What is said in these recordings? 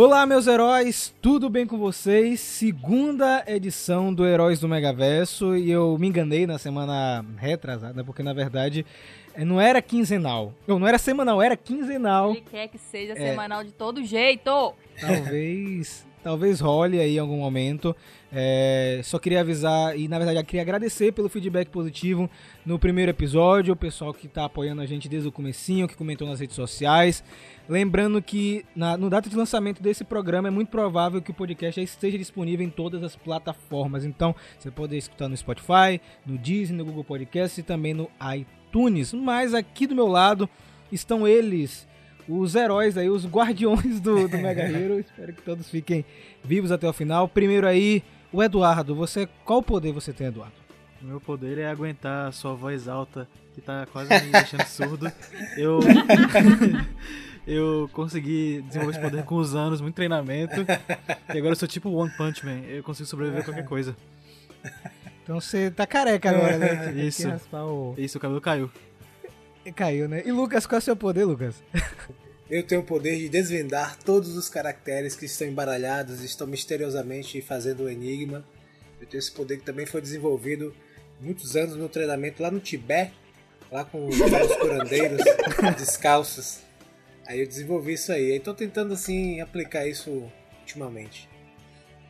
Olá, meus heróis, tudo bem com vocês? Segunda edição do Heróis do Megaverso e eu me enganei na semana retrasada, porque na verdade eh, não era quinzenal. Não, não era semanal, era quinzenal. Ele quer que seja é, semanal de todo jeito. Talvez, talvez role aí em algum momento. É, só queria avisar e na verdade queria agradecer pelo feedback positivo no primeiro episódio, o pessoal que está apoiando a gente desde o comecinho, que comentou nas redes sociais. Lembrando que na, no data de lançamento desse programa é muito provável que o podcast esteja disponível em todas as plataformas. Então você pode escutar no Spotify, no Disney, no Google Podcast e também no iTunes. Mas aqui do meu lado estão eles, os heróis aí, os guardiões do, do Mega Hero. Espero que todos fiquem vivos até o final. Primeiro aí, o Eduardo. Você, qual poder você tem, Eduardo? O meu poder é aguentar a sua voz alta, que tá quase me deixando surdo. Eu. eu consegui desenvolver esse poder com os anos, muito treinamento. E agora eu sou tipo One Punch Man. Eu consigo sobreviver a qualquer coisa. Então você tá careca agora, né? Isso. O... Isso, o cabelo caiu. Caiu, né? E Lucas, qual é o seu poder, Lucas? Eu tenho o poder de desvendar todos os caracteres que estão embaralhados e estão misteriosamente fazendo o enigma. Eu tenho esse poder que também foi desenvolvido muitos anos no treinamento lá no Tibete, lá com os curandeiros descalços. Aí eu desenvolvi isso aí. Aí tô tentando assim aplicar isso ultimamente.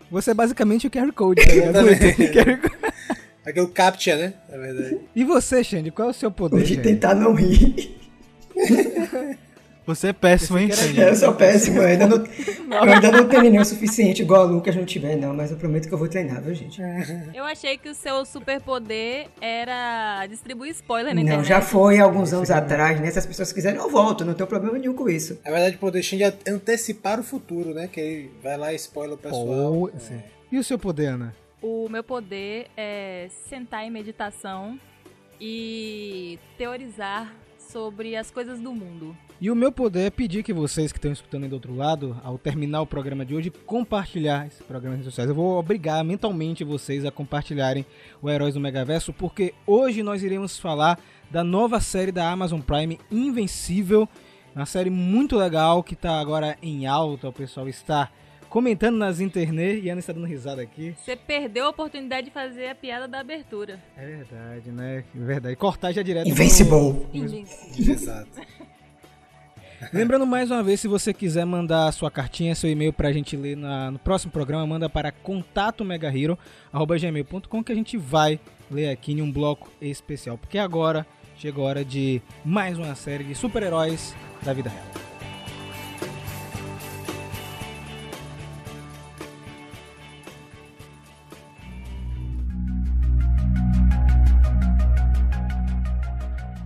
Você é basicamente o QR Code, ligado? Aquele captcha, né? Na verdade. E você, Xande, qual é o seu poder? De tentar não rir. Você é péssimo, hein, Xande? Eu sou péssimo, eu ainda não, eu ainda não treinei o suficiente, igual o Lucas não tiver, não, mas eu prometo que eu vou treinar, viu, gente? Eu achei que o seu superpoder era distribuir spoiler na internet. Não, já foi alguns anos atrás, né? Se as pessoas quiserem, eu volto, não tenho problema nenhum com isso. Na verdade, o poder Xande é antecipar o futuro, né? Que aí vai lá e spoiler o pessoal. Oh, é. E o seu poder, Ana? O meu poder é sentar em meditação e teorizar sobre as coisas do mundo. E o meu poder é pedir que vocês que estão escutando aí do outro lado, ao terminar o programa de hoje, compartilhar esse programa nas redes sociais. Eu vou obrigar mentalmente vocês a compartilharem o Heróis do Megaverso, porque hoje nós iremos falar da nova série da Amazon Prime, Invencível. Uma série muito legal que está agora em alta, o pessoal está comentando nas internet e Ana está dando risada aqui. Você perdeu a oportunidade de fazer a piada da abertura. É verdade, né? É verdade. Cortar já direto. Invincible. Invincible. Exato. Lembrando mais uma vez, se você quiser mandar sua cartinha, seu e-mail pra gente ler na, no próximo programa, manda para contatomegahero.gmail.com que a gente vai ler aqui em um bloco especial. Porque agora chegou a hora de mais uma série de super-heróis da vida real.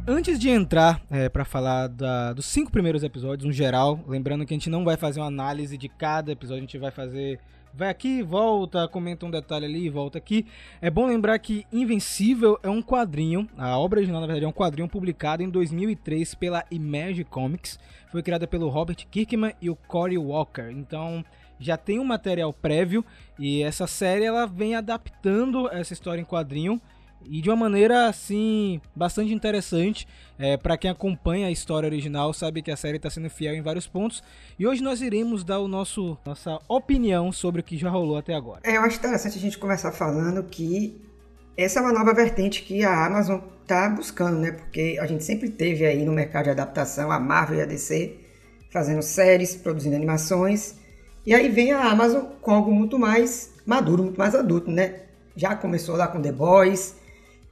Antes de entrar é, para falar da, dos cinco primeiros episódios, no geral, lembrando que a gente não vai fazer uma análise de cada episódio, a gente vai fazer. Vai aqui, volta, comenta um detalhe ali, volta aqui. É bom lembrar que Invencível é um quadrinho, a obra original, na verdade, é um quadrinho publicado em 2003 pela Image Comics. Foi criada pelo Robert Kirkman e o Cory Walker. Então, já tem um material prévio e essa série ela vem adaptando essa história em quadrinho e de uma maneira assim bastante interessante é, para quem acompanha a história original sabe que a série está sendo fiel em vários pontos e hoje nós iremos dar o nosso nossa opinião sobre o que já rolou até agora. É, eu acho interessante a gente começar falando que essa é uma nova vertente que a Amazon está buscando, né? Porque a gente sempre teve aí no mercado de adaptação a Marvel e a DC fazendo séries, produzindo animações e aí vem a Amazon com algo muito mais maduro, muito mais adulto, né? Já começou lá com The Boys,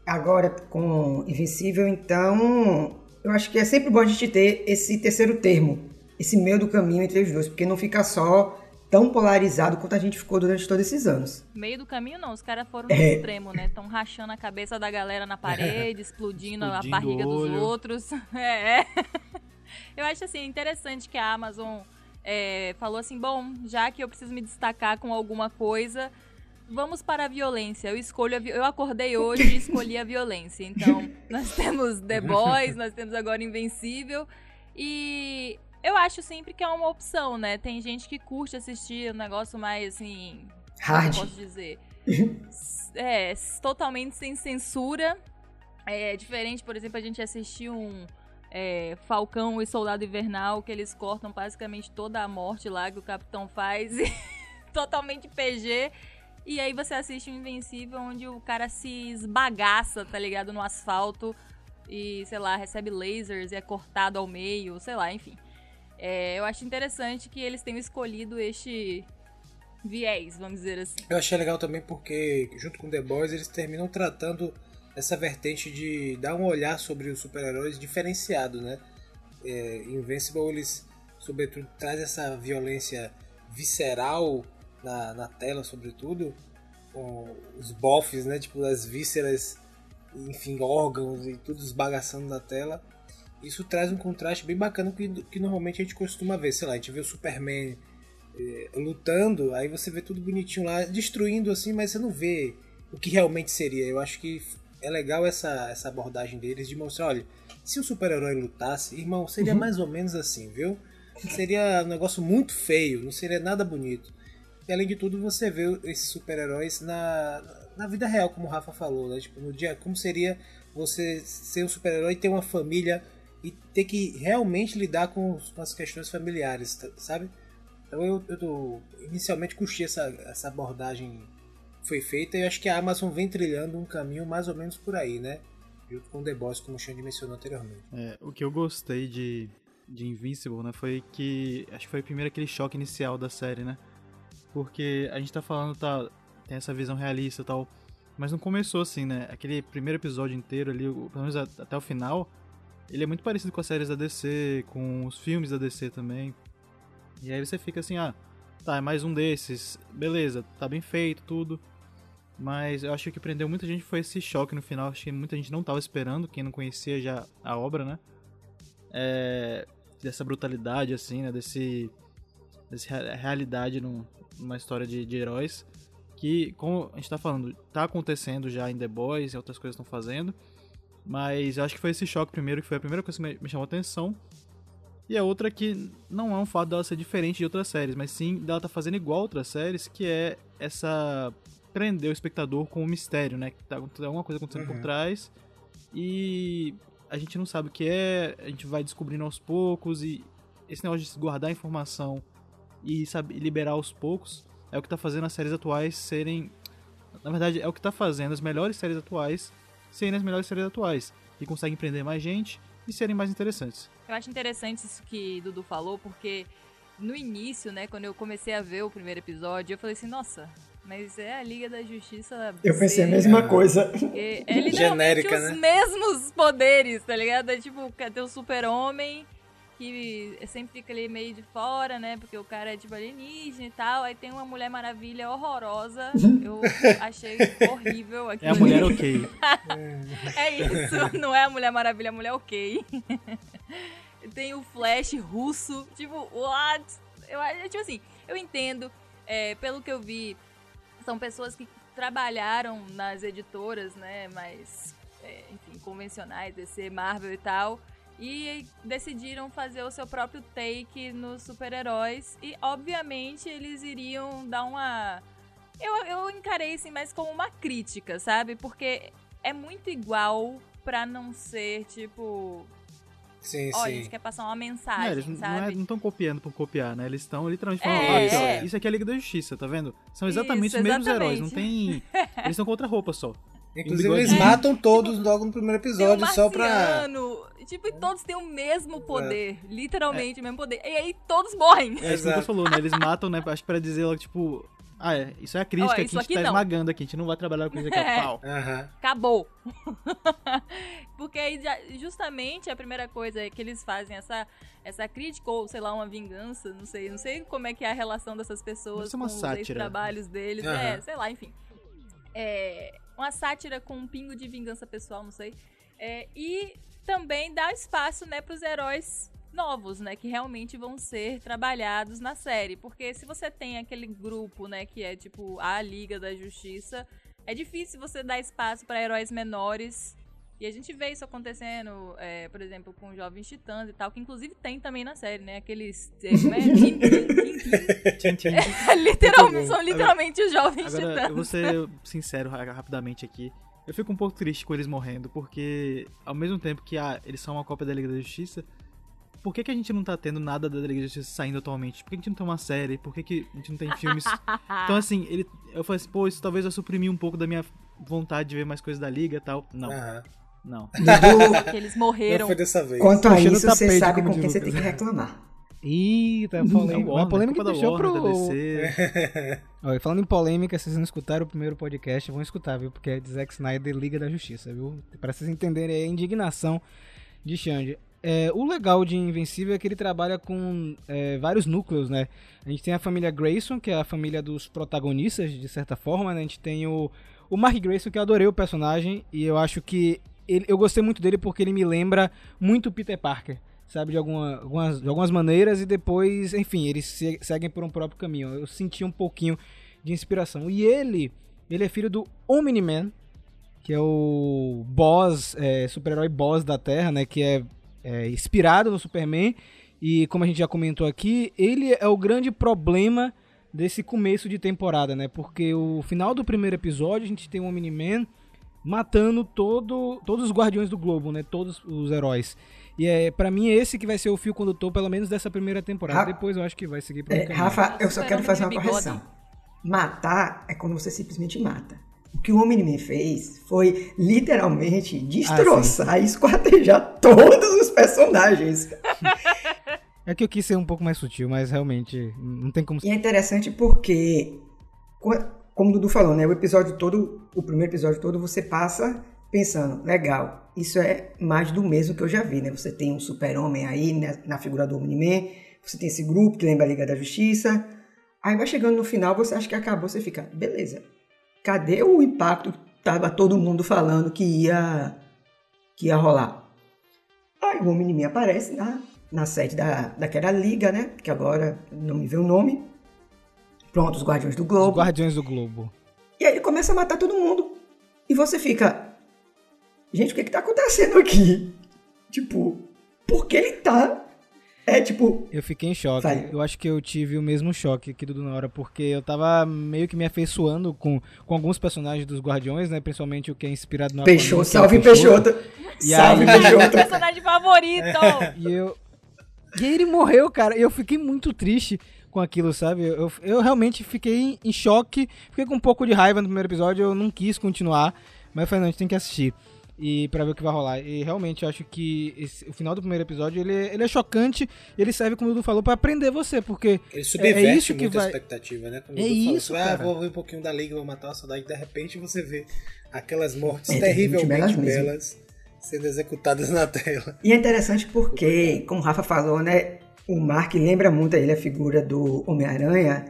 agora com Invencível, então eu acho que é sempre bom a gente ter esse terceiro termo, esse meio do caminho entre os dois, porque não fica só tão polarizado quanto a gente ficou durante todos esses anos. Meio do caminho não, os caras foram no é. extremo, né? Estão rachando a cabeça da galera na parede, explodindo, explodindo a barriga dos outros. É, é. Eu acho assim interessante que a Amazon é, falou assim, bom, já que eu preciso me destacar com alguma coisa, vamos para a violência. Eu escolho vi... eu acordei hoje e escolhi a violência. Então, nós temos The Boys, nós temos agora Invencível e eu acho sempre que é uma opção, né? Tem gente que curte assistir um negócio mais assim, hard, posso dizer, é, totalmente sem censura. É diferente, por exemplo, a gente assistir um é, Falcão e Soldado Invernal, que eles cortam basicamente toda a morte lá que o Capitão faz, totalmente PG. E aí você assiste o Invencível, onde o cara se esbagaça, tá ligado, no asfalto e, sei lá, recebe lasers e é cortado ao meio, sei lá, enfim. É, eu acho interessante que eles tenham escolhido este viés, vamos dizer assim. Eu achei legal também porque, junto com The Boys, eles terminam tratando essa vertente de dar um olhar sobre os super-heróis diferenciado, né? É, Invincible, eles, sobretudo, traz essa violência visceral na, na tela, sobretudo, com os bofs, né? Tipo, as vísceras, enfim, órgãos e tudo esbagaçando na tela. Isso traz um contraste bem bacana que, que normalmente a gente costuma ver. Sei lá, a gente vê o Superman é, lutando, aí você vê tudo bonitinho lá, destruindo assim, mas você não vê o que realmente seria. Eu acho que é legal essa, essa abordagem deles de mostrar, olha, se um super-herói lutasse, irmão, seria uhum. mais ou menos assim, viu? Seria um negócio muito feio, não seria nada bonito. E além de tudo, você vê esses super-heróis na, na vida real, como o Rafa falou, né? Tipo, no dia, como seria você ser um super-herói e ter uma família e ter que realmente lidar com, as questões familiares, sabe? Então eu, eu inicialmente curti essa, essa abordagem foi feita e acho que a Amazon vem trilhando um caminho mais ou menos por aí, né? Junto com The Boss, como o Xande mencionou anteriormente. É, o que eu gostei de, de Invincible, né, foi que acho que foi primeiro aquele choque inicial da série, né? Porque a gente tá falando, tá, tem essa visão realista e tal, mas não começou assim, né? Aquele primeiro episódio inteiro ali, pelo menos até o final, ele é muito parecido com as séries da DC, com os filmes da DC também. E aí você fica assim, ah, tá, é mais um desses, beleza, tá bem feito, tudo. Mas eu acho que o que prendeu muita gente foi esse choque no final. Acho que muita gente não estava esperando, quem não conhecia já a obra, né? É, dessa brutalidade, assim, né? Desse, dessa realidade num, numa história de, de, heróis. Que, como a gente tá falando, tá acontecendo já em The Boys e outras coisas estão fazendo. Mas eu acho que foi esse choque primeiro, que foi a primeira coisa que me, me chamou a atenção. E a outra que não é um fato dela ser diferente de outras séries, mas sim dela tá fazendo igual a outras séries, que é essa prender o espectador com o mistério, né? Que tá alguma coisa acontecendo uhum. por trás e a gente não sabe o que é, a gente vai descobrindo aos poucos e esse negócio de guardar informação e sabe, liberar aos poucos é o que tá fazendo as séries atuais serem. Na verdade, é o que tá fazendo as melhores séries atuais serem as melhores séries atuais. E conseguem prender mais gente e serem mais interessantes. Eu acho interessante isso que Dudu falou, porque no início, né, quando eu comecei a ver o primeiro episódio, eu falei assim, nossa, mas é a Liga da Justiça. Eu pensei a mesma coisa. É, é Genérica, os né? mesmos poderes, tá ligado? É tipo, tem o super-homem, que sempre fica ali meio de fora, né? Porque o cara é tipo alienígena e tal. Aí tem uma Mulher Maravilha horrorosa. Eu achei horrível aquilo. É a mulher ok. é isso, não é a Mulher Maravilha, é a mulher ok. tem o Flash russo. Tipo, what? Eu, tipo assim, eu entendo. É, pelo que eu vi, são pessoas que trabalharam nas editoras, né, mais, é, enfim, convencionais, DC, Marvel e tal, e decidiram fazer o seu próprio take nos super-heróis, e obviamente eles iriam dar uma... Eu, eu encarei assim mais como uma crítica, sabe? Porque é muito igual pra não ser, tipo, Sim, Olha, sim. a gente quer passar uma mensagem, não, eles sabe? Não estão é, copiando por copiar, né? Eles estão literalmente falando, é, isso, é. isso aqui é a Liga da Justiça, tá vendo? São exatamente isso, os mesmos exatamente. heróis, não tem... Eles estão com outra roupa só. Inclusive, eles matam todos logo no primeiro episódio, um só pra. Tipo, e todos têm o mesmo é. poder. É. Literalmente é. o mesmo poder. E aí todos morrem. É isso que você falou, né? Eles matam, né? Acho que pra dizer logo, tipo, ah, é. Isso é a crítica que a gente tá não. esmagando aqui. A gente não vai trabalhar com isso aqui, é pau. Uhum. Acabou. Porque aí, justamente, a primeira coisa é que eles fazem essa, essa crítica, ou sei lá, uma vingança, não sei. Não sei como é que é a relação dessas pessoas com sátira. os trabalhos deles. Uhum. É, sei lá, enfim. É, uma sátira com um pingo de vingança pessoal, não sei. É, e também dá espaço, né, pros heróis novos, né, que realmente vão ser trabalhados na série, porque se você tem aquele grupo, né, que é tipo a Liga da Justiça, é difícil você dar espaço para heróis menores. E a gente vê isso acontecendo, é, por exemplo, com Jovens Titãs e tal, que inclusive tem também na série, né? Aqueles. É, literalmente, são literalmente os Jovens agora, Titãs. Eu vou ser sincero rapidamente aqui. Eu fico um pouco triste com eles morrendo, porque ao mesmo tempo que ah, eles são uma cópia da Liga da Justiça, por que, que a gente não tá tendo nada da Liga da Justiça saindo atualmente? Por que a gente não tem uma série? Por que, que a gente não tem filmes? então, assim, ele, eu falei assim, pô, isso talvez vai suprimir um pouco da minha vontade de ver mais coisas da Liga e tal. Não. Aham. Não. que eles morreram. Não foi dessa vez. Quanto a isso, você sabe com quem você tem que Lucas. reclamar. Eita, polêmica. Uma polêmica culpa que deixou Warner, pro... Olha, falando em polêmica, se vocês não escutaram o primeiro podcast, vão escutar, viu? Porque é de Zack Snyder Liga da Justiça, viu? Pra vocês entenderem a indignação de Xande. É, o legal de Invencível é que ele trabalha com é, vários núcleos, né? A gente tem a família Grayson, que é a família dos protagonistas, de certa forma, né? A gente tem o, o Mark Grayson, que eu adorei o personagem, e eu acho que ele- eu gostei muito dele porque ele me lembra muito Peter Parker, sabe? De, alguma, algumas, de algumas maneiras, e depois, enfim, eles se- seguem por um próprio caminho. Eu senti um pouquinho de inspiração. E ele, ele é filho do Omni-Man, que é o boss, é, super-herói boss da Terra, né? Que é, é inspirado no Superman. E como a gente já comentou aqui, ele é o grande problema desse começo de temporada, né? Porque o final do primeiro episódio a gente tem o Omni-Man matando todo, todos os Guardiões do Globo, né? Todos os heróis. E é, para mim é esse que vai ser o fio condutor, pelo menos dessa primeira temporada. Ra- Depois eu acho que vai seguir um É, caminho. Rafa, eu só quero fazer uma correção. Matar é quando você simplesmente mata. O que o Homem-Man fez foi literalmente destroçar e esquartejar todos os personagens. É que eu quis ser um pouco mais sutil, mas realmente não tem como E é interessante porque, co- como o Dudu falou, né? O episódio todo, o primeiro episódio todo, você passa pensando, legal, isso é mais do mesmo que eu já vi, né? Você tem um super-homem aí né, na figura do Omni-Man, você tem esse grupo que lembra a Liga da Justiça. Aí vai chegando no final, você acha que acabou, você fica, beleza. Cadê o impacto que tava todo mundo falando que ia, que ia rolar? Aí o Omni-Man aparece na, na sede da, daquela liga, né? Que agora não me vê o nome. Pronto, os Guardiões do Os Globo. Guardiões do Globo. E aí ele começa a matar todo mundo. E você fica. Gente, o que que tá acontecendo aqui? Tipo, por que ele tá. É tipo. Eu fiquei em choque. Vai. Eu acho que eu tive o mesmo choque que Dudu na hora, porque eu tava meio que me afeiçoando com, com alguns personagens dos Guardiões, né? Principalmente o que é inspirado no Peixoto, é salve Peixoto. Salve aí- Meu Peixoto. personagem favorito! E eu. E ele morreu, cara. E eu fiquei muito triste com aquilo, sabe? Eu, eu, realmente fiquei em, em choque. Fiquei com um pouco de raiva no primeiro episódio. Eu não quis continuar. Mas eu falei, não, a gente tem que assistir. E pra ver o que vai rolar. E realmente eu acho que esse- o final do primeiro episódio ele, é- ele é chocante. E ele serve, como o Dudu falou, pra aprender você. Porque Ele subverte é isso que muito a vai- expectativa, né? Como É o Dudu falou, isso, vai, ah, cara. vou ver um pouquinho da Liga, vou matar uma saudade. De repente você vê aquelas mortes É, terrivelmente belas belas, sendo executadas na tela. E é interessante porque, como o Rafa falou, né? O Mark lembra muito a ele a figura do Homem-Aranha.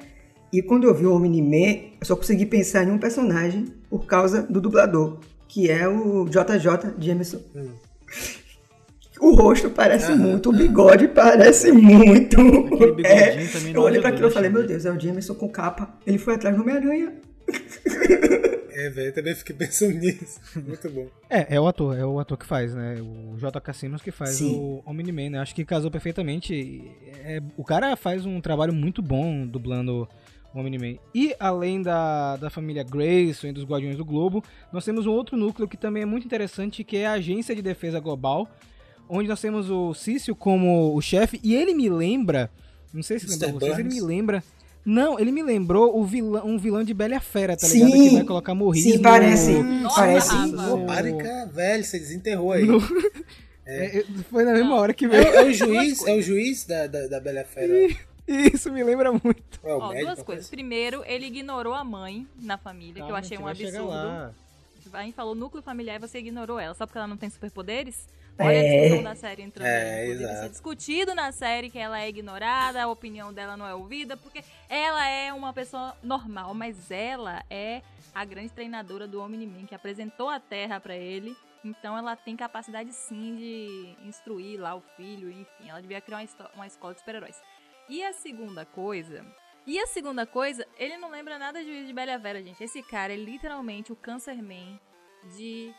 E quando eu vi o Omni-Man, eu só consegui pensar em um personagem por causa do dublador, que é o JJ Jameson. O rosto parece Aham, muito, o bigode parece muito. Aquele bigodinho É, também eu não olhei pra ajudou, aquilo e né, falei, meu Xavier? Deus, é o Jameson com capa. Ele foi atrás do Homem-Aranha. É, velho, eu também fiquei pensando nisso. Muito bom. É, é o ator, é o ator que faz, né? O J. Cassinos que faz Sim. o Omni-Man, né? Acho que casou perfeitamente. É, o cara faz um trabalho muito bom dublando o Omni-Man. E além da, da família Grayson e dos Guardiões do Globo, nós temos um outro núcleo que também é muito interessante, que é a Agência de Defesa Global, onde nós temos o Cício como o chefe, e ele me lembra, não sei se lembra vocês, ele me lembra... Não, ele me lembrou o vilão, um vilão de Bela Fera, tá ligado? Sim, Que vai colocar morrismo... sim, parece. Nossa, parece. Cara, velho, você desenterrou aí. No- É, é, foi na mesma hora que É, veio. o- é o juiz, é o juiz da, da, da Bela Fera. Isso me lembra muito. É Ó, médico, duas coisas. Primeiro, ele ignorou a mãe na família, que eu achei um absurdo. A gente falou núcleo familiar e você ignorou ela, só porque ela não tem superpoderes? Olha É. a discussão da série entrando É, aí. Poderia exato. ser discutido na série que ela é ignorada, a opinião dela não é ouvida, porque ela é uma pessoa normal, mas ela é a grande treinadora do Omni-Man, que apresentou a Terra pra ele. Então ela tem capacidade sim de instruir lá o filho, enfim, ela devia criar uma, uma escola de super-heróis. E a segunda coisa. E a segunda coisa, ele não lembra nada de, de Bela Vera, gente. Esse cara é literalmente o Cancer Man de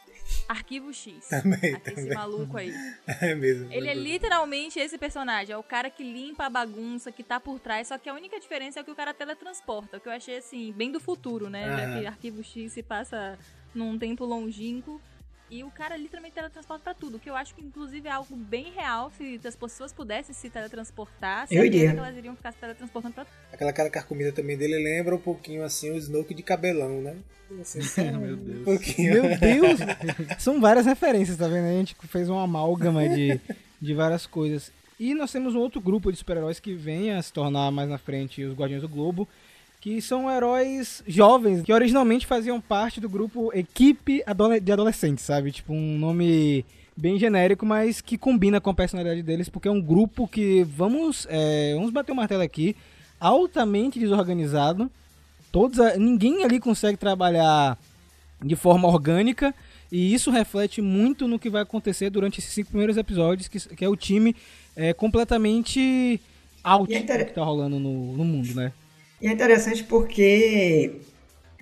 Arquivo X. Também, também. Esse maluco aí. É mesmo. Ele é literalmente esse personagem. É o cara que limpa a bagunça, que tá por trás. Só que a única diferença é que o cara teletransporta. Que eu achei, assim, bem do futuro, né? Já que Arquivo X se passa num tempo longínquo. E o cara literalmente teletransporta pra tudo, que eu acho que inclusive é algo bem real. Se as pessoas pudessem se teletransportar, eu iria. elas iriam ficar se teletransportando pra tudo. Aquela cara carcomida também dele lembra um pouquinho assim o Snoke de cabelão, né? Assim, meu Deus. Um pouquinho. Meu Deus! São várias referências, tá vendo? A gente fez uma amálgama de, de várias coisas. E nós temos um outro grupo de super-heróis que vem a se tornar mais na frente os Guardiões do Globo, que são heróis jovens, que originalmente faziam parte do grupo Equipe de Adolescentes, sabe? Tipo, um nome bem genérico, mas que combina com a personalidade deles, porque é um grupo que, vamos, é, vamos bater o martelo aqui, altamente desorganizado. Todos, ninguém ali consegue trabalhar de forma orgânica, e isso reflete muito no que vai acontecer durante esses cinco primeiros episódios, que, que é o time é, completamente out é que tá rolando no, no mundo, né? E é interessante porque,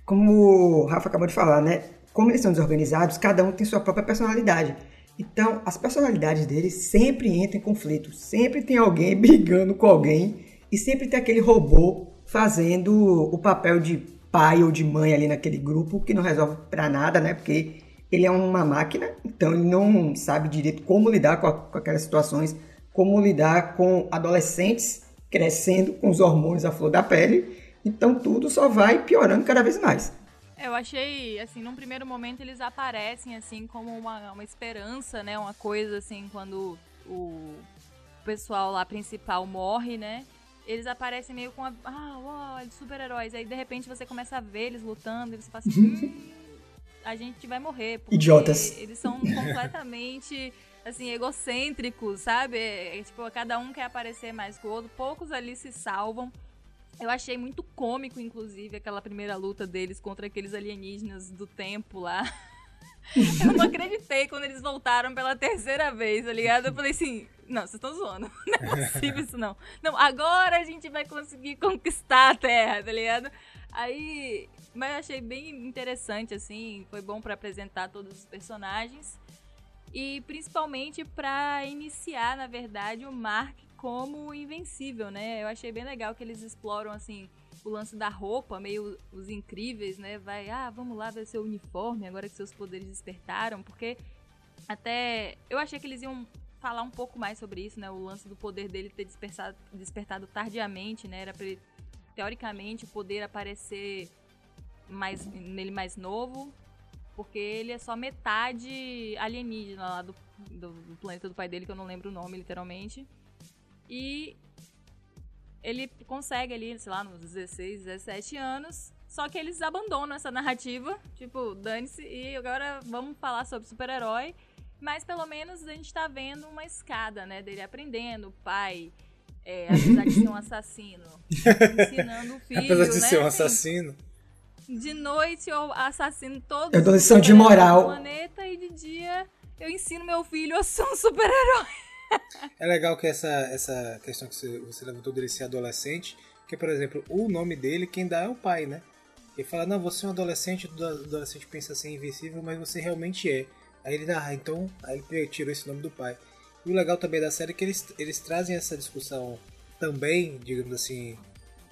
como o Rafa acabou de falar, né? Como eles são desorganizados, cada um tem sua própria personalidade. Então, as personalidades deles sempre entram em conflito. Sempre tem alguém brigando com alguém e sempre tem aquele robô fazendo o papel de pai ou de mãe ali naquele grupo que não resolve para nada, né? Porque ele é uma máquina, então ele não sabe direito como lidar com, a, com aquelas situações, como lidar com adolescentes crescendo com os hormônios à flor da pele. Então tudo só vai piorando cada vez mais. Eu achei, assim, num primeiro momento eles aparecem, assim, como uma, uma esperança, né? Uma coisa, assim, quando o pessoal lá principal morre, né? Eles aparecem meio com a. Ah, uau, super-heróis. Aí de repente você começa a ver eles lutando e você fala assim. hum, a gente vai morrer. Idiotas. Eles são completamente assim, egocêntricos, sabe? É, tipo, cada um quer aparecer mais que o outro. Poucos ali se salvam. Eu achei muito cômico, inclusive, aquela primeira luta deles contra aqueles alienígenas do tempo lá. Eu não acreditei quando eles voltaram pela terceira vez, tá ligado? Eu falei assim, não, vocês estão zoando. Não é possível isso, não. Não, agora a gente vai conseguir conquistar a Terra, tá ligado? Aí, mas eu achei bem interessante, assim, foi bom para apresentar todos os personagens e principalmente para iniciar, na verdade, o Mark como invencível, né? Eu achei bem legal que eles exploram assim o lance da roupa, meio os incríveis, né? Vai, ah, vamos lá ver seu uniforme agora que seus poderes despertaram, porque até eu achei que eles iam falar um pouco mais sobre isso, né? O lance do poder dele ter despertado, despertado tardiamente, né? Era para teoricamente o poder aparecer mais nele mais novo, porque ele é só metade alienígena lá do, do, do, planeta do pai dele, que eu não lembro o nome, literalmente. E ele consegue ali, sei lá, nos 16, 17 anos. Só que eles abandonam essa narrativa, tipo, dane-se, e agora vamos falar sobre super-herói. Mas pelo menos a gente tá vendo uma escada, né? Dele aprendendo, o pai, é, apesar de ser um assassino, ensinando o filho. Apesar de né? ser um assassino de noite eu assassino todos eu dou lição de moral. planeta e de dia eu ensino meu filho a ser um super-herói. É legal que essa, essa questão que você, você levantou dele ser adolescente, que, por exemplo, o nome dele, quem dá é o pai, né? Ele fala, não, você é um adolescente, o adolescente pensa ser invencível, mas você realmente é. Aí ele, ah, então, aí ele tirou esse nome do pai. E o legal também da série é que eles, eles trazem essa discussão também, digamos assim,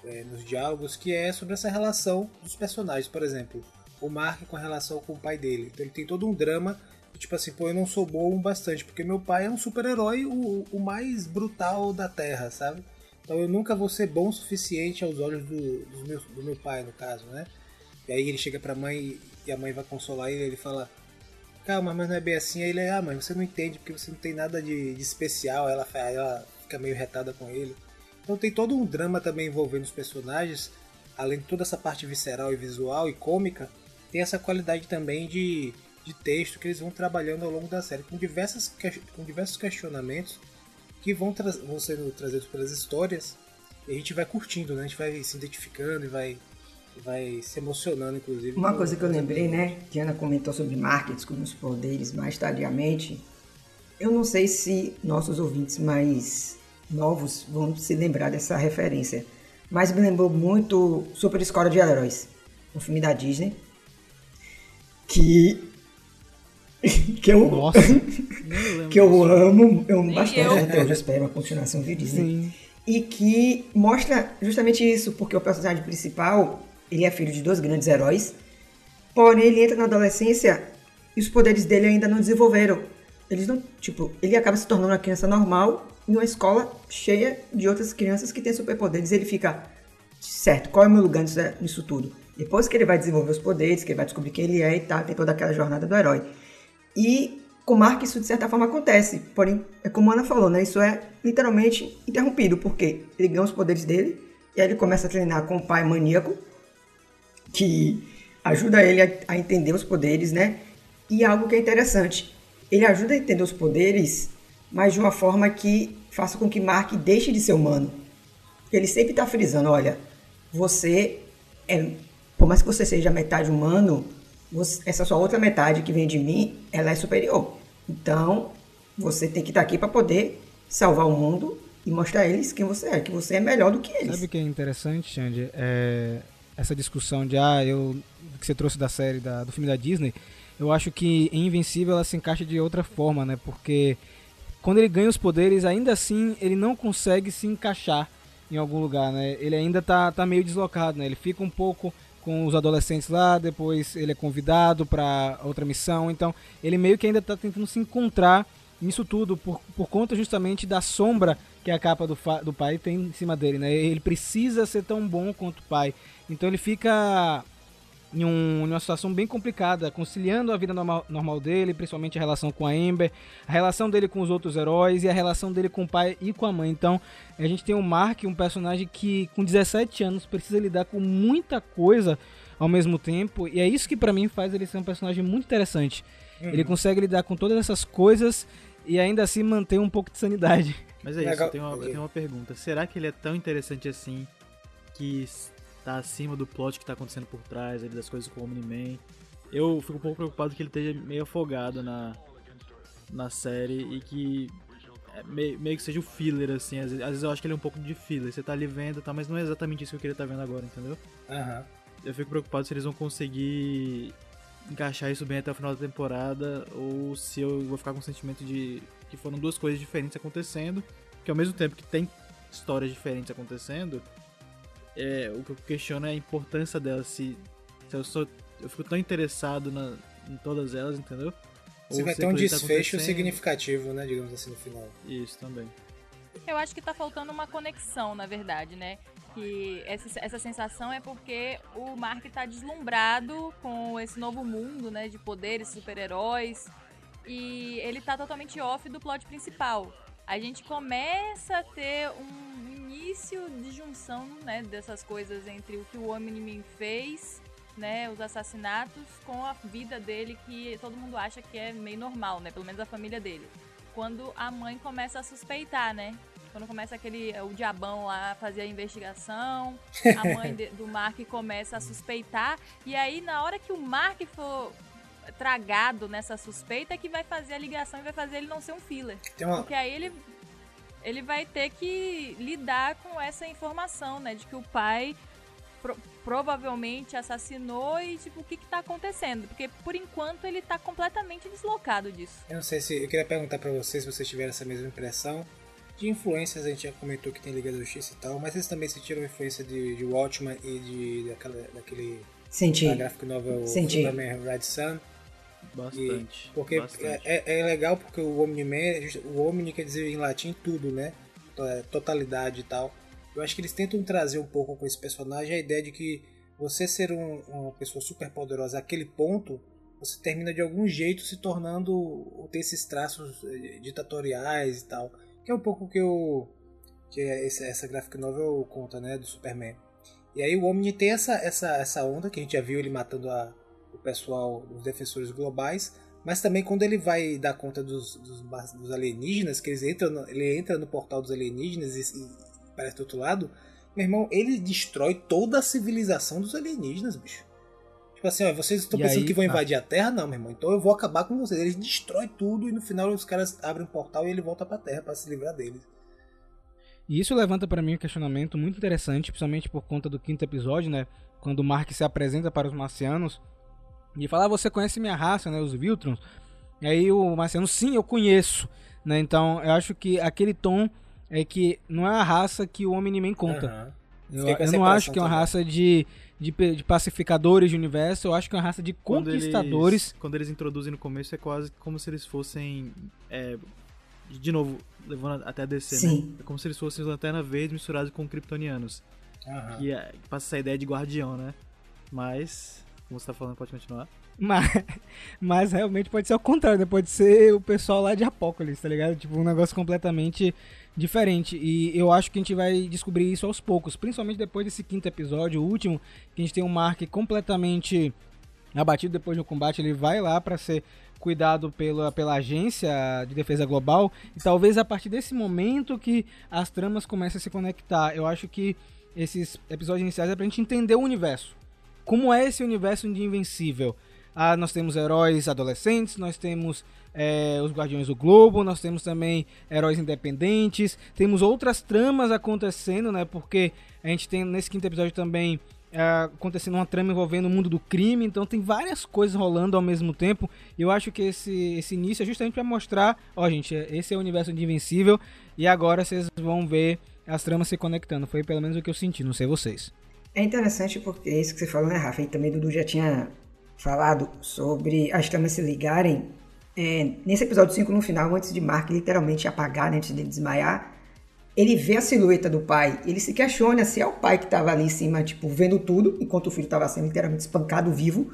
é, nos diálogos, que é sobre essa relação dos personagens. Por exemplo, o Mark com a relação com o pai dele. Então ele tem todo um drama, tipo assim, pô, eu não sou bom bastante, porque meu pai é um super-herói, o, o mais brutal da Terra, sabe? Então eu nunca vou ser bom o suficiente aos olhos do, do, meu, do meu pai, no caso, né? E aí ele chega pra mãe e a mãe vai consolar ele, ele fala, calma, mas não é bem assim. Aí ele, ah, mãe, você não entende porque você não tem nada de, de especial. Ela, ela fica meio retada com ele. Então tem todo um drama também envolvendo os personagens, além de toda essa parte visceral e visual e cômica, tem essa qualidade também de, de texto que eles vão trabalhando ao longo da série, com, diversas, com diversos questionamentos que vão, vão sendo trazidos pelas histórias e a gente vai curtindo, né? A gente vai se identificando e vai, vai se emocionando, inclusive. Uma coisa que eu lembrei, né? Que Ana comentou sobre marketing, com os poderes mais tardiamente. Eu não sei se nossos ouvintes mais novos vão se lembrar dessa referência. Mas me lembrou muito Super Escola de Heróis, um filme da Disney, que que eu, Nossa, que eu amo, eu amo bastante eu. até hoje, eu espero uma continuação de Disney. Sim. E que mostra justamente isso, porque o personagem principal, ele é filho de dois grandes heróis, porém ele entra na adolescência e os poderes dele ainda não desenvolveram. Eles não, tipo, ele acaba se tornando uma criança normal em uma escola cheia de outras crianças que têm superpoderes. Ele fica, certo, qual é o meu lugar nisso, nisso tudo? Depois que ele vai desenvolver os poderes, que ele vai descobrir quem ele é e tal, tem toda aquela jornada do herói. E com Mark isso de certa forma acontece, porém, é como a Ana falou, né? Isso é literalmente interrompido, porque ele ganha os poderes dele e aí ele começa a treinar com o pai maníaco, que ajuda ele a, a entender os poderes, né? E algo que é interessante, ele ajuda a entender os poderes, mas de uma forma que faça com que Mark deixe de ser humano. Ele sempre está frisando, olha, você é por mais que você seja metade humano, você, essa sua outra metade que vem de mim, ela é superior. Então, você tem que estar aqui para poder salvar o mundo e mostrar a eles quem você é, que você é melhor do que eles. Sabe o que é interessante, Xande? É essa discussão de ah, eu que você trouxe da série da, do filme da Disney, eu acho que em Invencível ela se encaixa de outra forma, né? Porque quando ele ganha os poderes, ainda assim ele não consegue se encaixar em algum lugar, né? Ele ainda tá, tá meio deslocado, né? Ele fica um pouco com os adolescentes lá, depois ele é convidado para outra missão, então ele meio que ainda está tentando se encontrar nisso tudo por, por conta justamente da sombra que a capa do, do pai tem em cima dele, né? Ele precisa ser tão bom quanto o pai, então ele fica em, um, em uma situação bem complicada, conciliando a vida normal, normal, dele, principalmente a relação com a Amber, a relação dele com os outros heróis e a relação dele com o pai e com a mãe. Então, a gente tem o Mark, um personagem que com 17 anos precisa lidar com muita coisa ao mesmo tempo, e é isso que para mim faz ele ser um personagem muito interessante. Uhum. Ele consegue lidar com todas essas coisas e ainda assim manter um pouco de sanidade. Mas é isso, eu tenho, uma, eu tenho uma pergunta. Será que ele é tão interessante assim que tá acima do plot que tá acontecendo por trás, ali, das coisas com o Omni-Man. Eu fico um pouco preocupado que ele esteja meio afogado na, na série e que é, meio, meio que seja o filler, assim. Às vezes, às vezes, eu acho que ele é um pouco de filler. Você tá ali vendo, tá, mas não é exatamente isso que eu queria estar tá vendo agora, entendeu? Uhum. Eu fico preocupado se eles vão conseguir encaixar isso bem até o final da temporada ou se eu vou ficar com o sentimento de que foram duas coisas diferentes acontecendo, que ao mesmo tempo que tem histórias diferentes acontecendo, é, o que eu questiono é a importância delas. Se, se eu sou. Eu fico tão interessado na, em todas elas, entendeu? Você Ou vai ter um tá desfecho tá significativo, né? Digamos assim, no final. Isso também. Eu acho que tá faltando uma conexão, na verdade, né? Que essa, essa sensação é porque o Mark tá deslumbrado com esse novo mundo, né? De poderes, super-heróis. E ele tá totalmente off do plot principal. A gente começa a ter um início de junção né, dessas coisas entre o que o Omni-Man fez, né, os assassinatos, com a vida dele que todo mundo acha que é meio normal, né, pelo menos a família dele. Quando a mãe começa a suspeitar, né? Quando começa aquele o diabão lá fazer a investigação, a mãe de, do Mark começa a suspeitar e aí na hora que o Mark for tragado nessa suspeita é que vai fazer a ligação e vai fazer ele não ser um filler. Uma... Porque aí ele ele vai ter que lidar com essa informação, né? De que o pai pro provavelmente assassinou e, tipo, o que que tá acontecendo? Porque, por enquanto, ele tá completamente deslocado disso. Eu não sei se... Eu queria perguntar para vocês se vocês tiveram essa mesma impressão. De influências, a gente já comentou que tem Liga da Justiça e tal, mas vocês também sentiram influência de, de Watchmen e de, daquela, daquele... Senti. Gráfico novel Senti. Superman Red Sun. Bastante. E, porque bastante. É, é, é, legal porque o Omni-Man, o Omni quer dizer em latim tudo, né? É, totalidade e tal. Eu acho que eles tentam trazer um pouco com esse personagem a ideia de que você ser um, uma pessoa super poderosa àquele ponto, você termina de algum jeito se tornando ter esses traços eh, ditatoriais e tal. Que é um pouco que eu que é essa, graphic novel conta, né, do Superman. E aí o Omni tem essa, essa, essa onda que a gente já viu ele matando a, o pessoal, os defensores globais, mas também quando ele vai dar conta dos, dos, dos alienígenas, que eles entram no, ele entra no portal dos alienígenas e, e parece do outro lado, meu irmão, ele destrói toda a civilização dos alienígenas, bicho. Tipo assim, ó, vocês estão pensando aí, que vão invadir a Terra? Não, meu irmão. Então eu vou acabar com vocês. Eles destrói tudo e no final os caras abrem um portal e ele volta pra Terra para se livrar deles. E isso levanta para mim um questionamento muito interessante, principalmente por conta do quinto episódio, né? Quando o Mark se apresenta para os marcianos e fala, ah, você conhece minha raça, né, os Viltrons? E aí o Marciano, sim, eu conheço. Né? Então eu acho que aquele tom é que não é a raça que o Omni-Man conta. Uhum. Eu, eu não acho que é uma também. raça de, de, de, pacificadores de universo, eu acho que é uma raça de conquistadores. Quando eles, quando eles introduzem no começo é quase como se eles fossem. É, de novo, levando até a DC, né? Sim. né? É como se eles fossem Lanterna Verde misturados com kryptonianos. Uhum. Que, é, que passa essa ideia de guardião, né? Mas, como você tá falando, pode continuar. Mas, mas realmente pode ser ao contrário, né? Pode ser o pessoal lá de Apocalipse, tá ligado? Tipo, um negócio completamente diferente. E eu acho que a gente vai descobrir isso aos poucos, principalmente depois desse quinto episódio, o último, que a gente tem um Mark completamente abatido depois do combate. Ele vai lá para ser cuidado pela, pela agência de defesa global. E talvez a partir desse momento que as tramas começam a se conectar. Eu acho que esses episódios iniciais é pra gente entender o universo. Como é esse universo de Invencível? Ah, nós temos heróis adolescentes, nós temos é, os Guardiões do Globo, nós temos também heróis independentes, temos outras tramas acontecendo, né? Porque a gente tem nesse quinto episódio também é, acontecendo uma trama envolvendo o mundo do crime, então tem várias coisas rolando ao mesmo tempo. Eu acho que esse, esse início é justamente para mostrar, ó, gente, esse é o universo de Invencível e agora vocês vão ver as tramas se conectando. Foi pelo menos o que eu senti, não sei vocês. É interessante porque é isso que você falou, né, Rafa? E também Dudu já tinha falado sobre as tramas se ligarem. É, nesse episódio 5, no final, antes de Mark literalmente apagar, né, antes de desmaiar, ele vê a silhueta do pai. Ele se questiona se é o pai que estava ali em cima, tipo, vendo tudo, enquanto o filho estava sendo literalmente espancado vivo.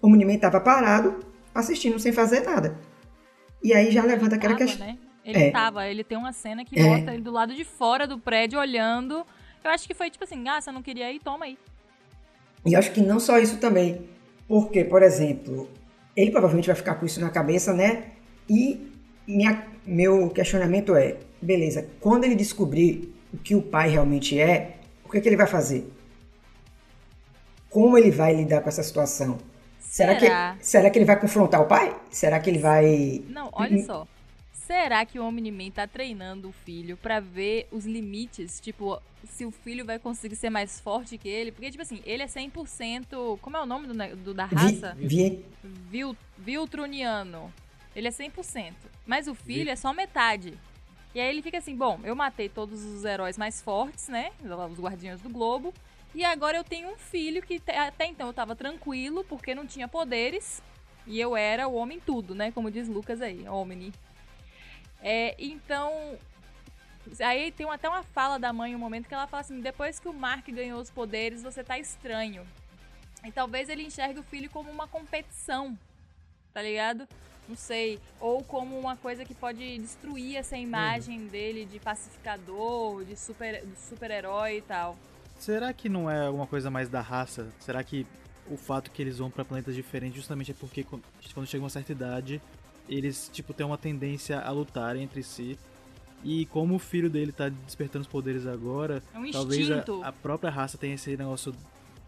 O Muniman estava parado, assistindo sem fazer nada. E aí já levanta aquela questão. Né? Ele é. tava, ele tem uma cena que é. mostra ele do lado de fora do prédio olhando. Eu acho que foi tipo assim, ah, você não queria ir, toma aí. E acho que não só isso também. Porque, por exemplo, ele provavelmente vai ficar com isso na cabeça, né? E minha, meu questionamento é: beleza, quando ele descobrir o que o pai realmente é, o que, é que ele vai fazer? Como ele vai lidar com essa situação? Será, será? que, será que ele vai confrontar o pai? Será que ele vai. Não, olha só. Será que o Omni-Man tá treinando o filho para ver os limites? Tipo, se o filho vai conseguir ser mais forte que ele? Porque, tipo assim, ele é 100%. Como é o nome do, do da raça? Vi, vi. Viltruniano. Ele é 100%. Mas o filho vi. é só metade. E aí ele fica assim: bom, eu matei todos os heróis mais fortes, né? Os guardiões do globo. E agora eu tenho um filho que até então eu tava tranquilo porque não tinha poderes. E eu era o homem tudo, né? Como diz Lucas aí, Omni. É, então, aí tem até uma fala da mãe, um momento que ela fala assim: depois que o Mark ganhou os poderes, você tá estranho. E talvez ele enxergue o filho como uma competição, tá ligado? Não sei. Ou como uma coisa que pode destruir essa imagem uhum. dele de pacificador, de super-herói super e tal. Será que não é alguma coisa mais da raça? Será que o fato que eles vão para planetas diferentes justamente é porque quando chega uma certa idade eles, tipo, têm uma tendência a lutar entre si. E como o filho dele tá despertando os poderes agora, é um talvez a, a, própria raça tenha esse negócio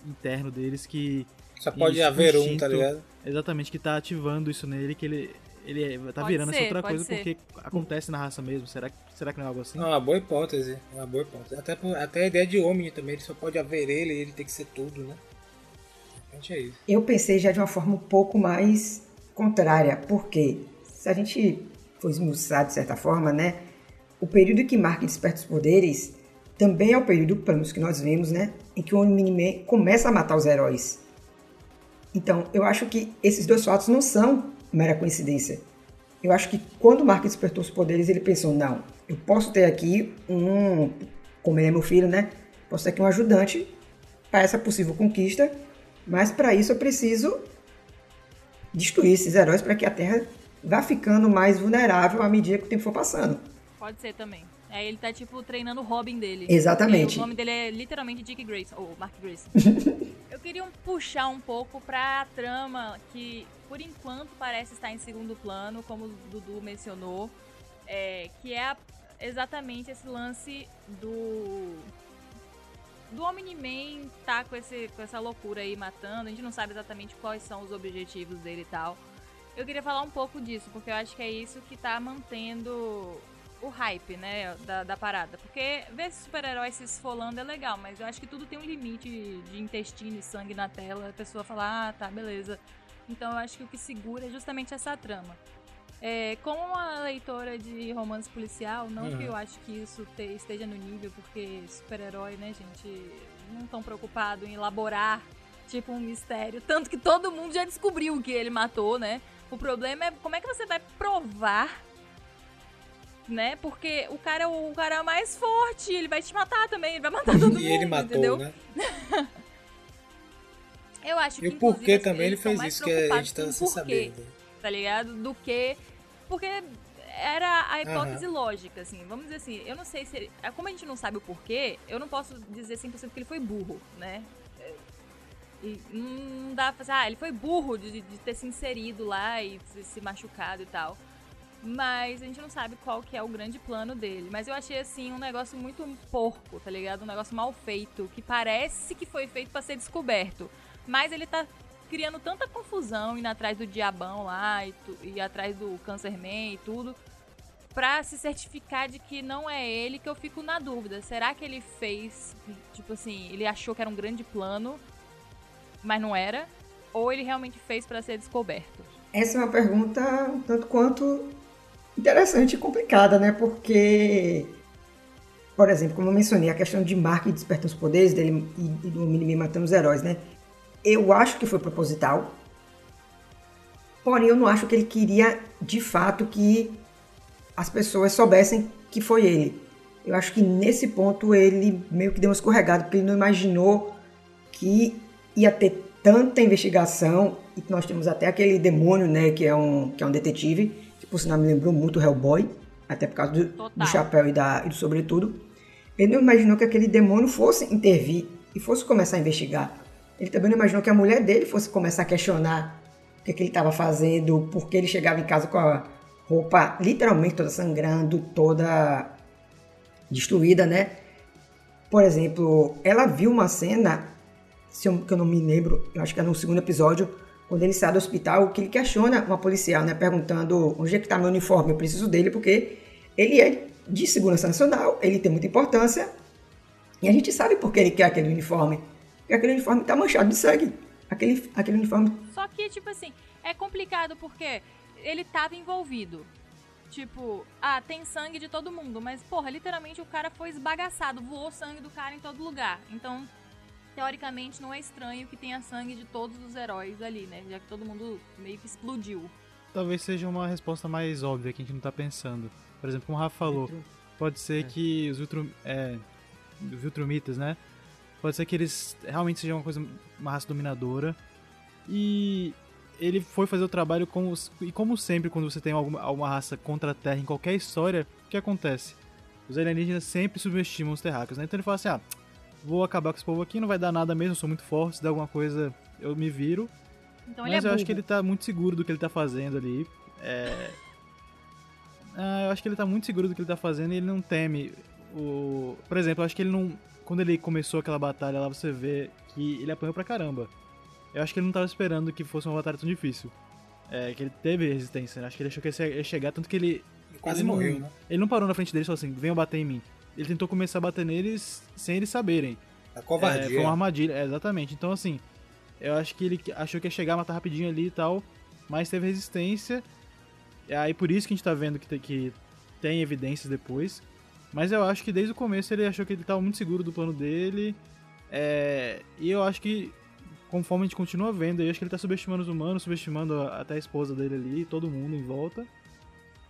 interno deles que. Só pode haver instinto, um, tá ligado? Exatamente, que tá ativando isso nele, que ele, ele é, tá pode virando ser, essa outra coisa ser. porque acontece na raça mesmo. Será, será que não é algo assim? Não, é uma boa hipótese. É uma boa hipótese. Até, até a ideia de Omni também, ele só pode haver ele e ele tem que ser tudo, né? É isso. Eu pensei já de uma forma um pouco mais contrária, porque se a gente for esmiuçar de certa forma, né, o período que Mark desperta os poderes também é o período, pelo menos que nós vemos, né, em que o Omni-Man começa a matar os heróis. Então, eu acho que esses dois fatos não são mera coincidência. Eu acho que quando Mark despertou os poderes, ele pensou: não, eu posso ter aqui um, como ele é meu filho, né? Posso ter aqui um ajudante para essa possível conquista, mas para isso eu preciso destruir esses heróis para que a Terra vá ficando mais vulnerável à medida que o tempo for passando. Pode ser também. É, ele tá, tipo, treinando o Robin dele. Exatamente. O nome dele é literalmente Dick Grayson, ou Mark Grayson. Eu queria puxar um pouco pra trama que, por enquanto, parece estar em segundo plano, como o Dudu mencionou, é, que é a, exatamente esse lance do do Omni-Man tá com, esse, com essa loucura aí matando, a gente não sabe exatamente quais são os objetivos dele e tal. Eu queria falar um pouco disso, porque eu acho que é isso que tá mantendo o hype, né, da, da parada. Porque ver super-heróis se esfolando é legal, mas eu acho que tudo tem um limite de intestino e sangue na tela. A pessoa fala, ah, tá, beleza. Então eu acho que o que segura é justamente essa trama. É, como uma leitora de romance policial, não uhum. que eu acho que isso te, esteja no nível, porque super-herói, né, gente, não tão preocupado em elaborar, tipo, um mistério. Tanto que todo mundo já descobriu que ele matou, né? O problema é como é que você vai provar, né? Porque o cara, o cara é mais forte, ele vai te matar também, ele vai matar todo mundo, e ele matou, entendeu? né? eu acho que, E o porquê também ele fez isso, que a gente tá sem saber. Né? Tá ligado? Do que... Porque era a hipótese uhum. lógica, assim. Vamos dizer assim, eu não sei se ele, Como a gente não sabe o porquê, eu não posso dizer 100% que ele foi burro, né? E não dá pra fazer, ah, ele foi burro de, de ter se inserido lá e se, se machucado e tal. Mas a gente não sabe qual que é o grande plano dele. Mas eu achei, assim, um negócio muito porco, tá ligado? Um negócio mal feito, que parece que foi feito para ser descoberto. Mas ele tá criando tanta confusão, indo atrás do diabão lá e, tu, e atrás do Cancerman e tudo, pra se certificar de que não é ele que eu fico na dúvida. Será que ele fez, tipo assim, ele achou que era um grande plano, mas não era? Ou ele realmente fez para ser descoberto? Essa é uma pergunta um tanto quanto interessante e complicada, né? Porque, por exemplo, como eu mencionei, a questão de Mark despertando os poderes dele e, e do Minimi matando os heróis, né? Eu acho que foi proposital. Porém, eu não acho que ele queria, de fato, que as pessoas soubessem que foi ele. Eu acho que nesse ponto ele meio que deu uma escorregada, porque ele não imaginou que ia ter tanta investigação e que nós temos até aquele demônio, né, que é um, que é um detetive, que por sinal me lembrou muito Hellboy, até por causa do, do chapéu e, da, e do sobretudo. Ele não imaginou que aquele demônio fosse intervir e fosse começar a investigar. Ele também não imaginou que a mulher dele fosse começar a questionar o que, que ele estava fazendo, porque ele chegava em casa com a roupa literalmente toda sangrando, toda destruída, né? Por exemplo, ela viu uma cena se eu, que eu não me lembro, eu acho que é no segundo episódio, quando ele sai do hospital, que ele questiona uma policial, né, perguntando onde é que está meu uniforme, eu preciso dele porque ele é de segurança nacional, ele tem muita importância e a gente sabe por que ele quer aquele uniforme, porque aquele uniforme está manchado de sangue, aquele, aquele uniforme... Só que, tipo assim, é complicado porque ele estava envolvido, Tipo, ah, tem sangue de todo mundo, mas porra, literalmente o cara foi esbagaçado, voou sangue do cara em todo lugar. Então, teoricamente não é estranho que tenha sangue de todos os heróis ali, né? Já que todo mundo meio que explodiu. Talvez seja uma resposta mais óbvia que a gente não tá pensando. Por exemplo, como o Rafa falou, pode ser é. que os Viltrum, é, Viltrumitas, né? Pode ser que eles realmente sejam uma coisa, uma raça dominadora. E ele foi fazer o trabalho como, e como sempre quando você tem alguma, alguma raça contra a Terra em qualquer história, o que acontece? Os alienígenas sempre subestimam os terráqueos, né? Então ele fala assim, ah, vou acabar com esse povo aqui, não vai dar nada mesmo, sou muito forte, se der alguma coisa eu me viro. Então Mas é eu acho que ele tá muito seguro do que ele tá fazendo ali. É... Ah, eu acho que ele tá muito seguro do que ele tá fazendo e ele não teme o... Por exemplo, eu acho que ele não... Quando ele começou aquela batalha lá, você vê que ele apanhou pra caramba. Eu acho que ele não tava esperando que fosse uma batalha tão difícil. É, que ele teve resistência, né? Acho que ele achou que ia chegar, tanto que ele... ele quase ele morreu, né? Ele não parou na frente deles e falou assim, venham bater em mim ele tentou começar a bater neles sem eles saberem. A covardia. É, foi uma armadilha, é, exatamente. Então, assim, eu acho que ele achou que ia chegar, matar rapidinho ali e tal, mas teve resistência. E aí por isso que a gente tá vendo que, que tem evidências depois. Mas eu acho que desde o começo ele achou que ele tava muito seguro do plano dele. É, e eu acho que, conforme a gente continua vendo, eu acho que ele tá subestimando os humanos, subestimando até a esposa dele ali, todo mundo em volta.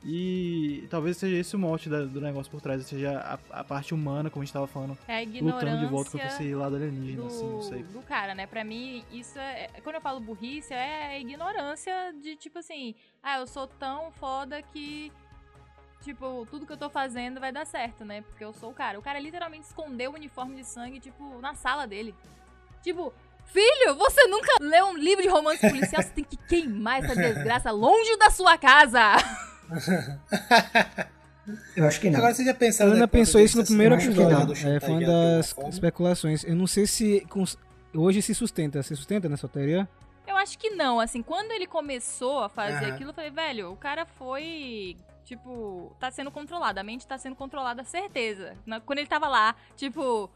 E talvez seja esse o mote da, do negócio por trás, seja a, a, parte humana, como a gente tava falando, é lutando de volta contra esse lado alienígena, do, assim, não sei. Do cara, né? Pra mim, isso é. Quando eu falo burrice, é a ignorância de tipo assim, ah, eu sou tão foda que. Tipo, tudo que eu tô fazendo vai dar certo, né? Porque eu sou o cara. O cara literalmente escondeu o uniforme de sangue, tipo, na sala dele. Tipo, Filho, você nunca leu um livro de romance policial? Você tem que queimar essa desgraça longe da sua casa. Eu acho que não. Agora você já pensou. Ana pensou isso no primeiro episódio. É, foi uma das especulações. Eu não sei se hoje se sustenta. Se sustenta nessa teoria? Eu acho que não. Assim, quando ele começou a fazer aquilo, eu falei, velho, o cara foi. Tipo, tá sendo controlado. A mente tá sendo controlada, certeza. Quando ele tava lá, tipo,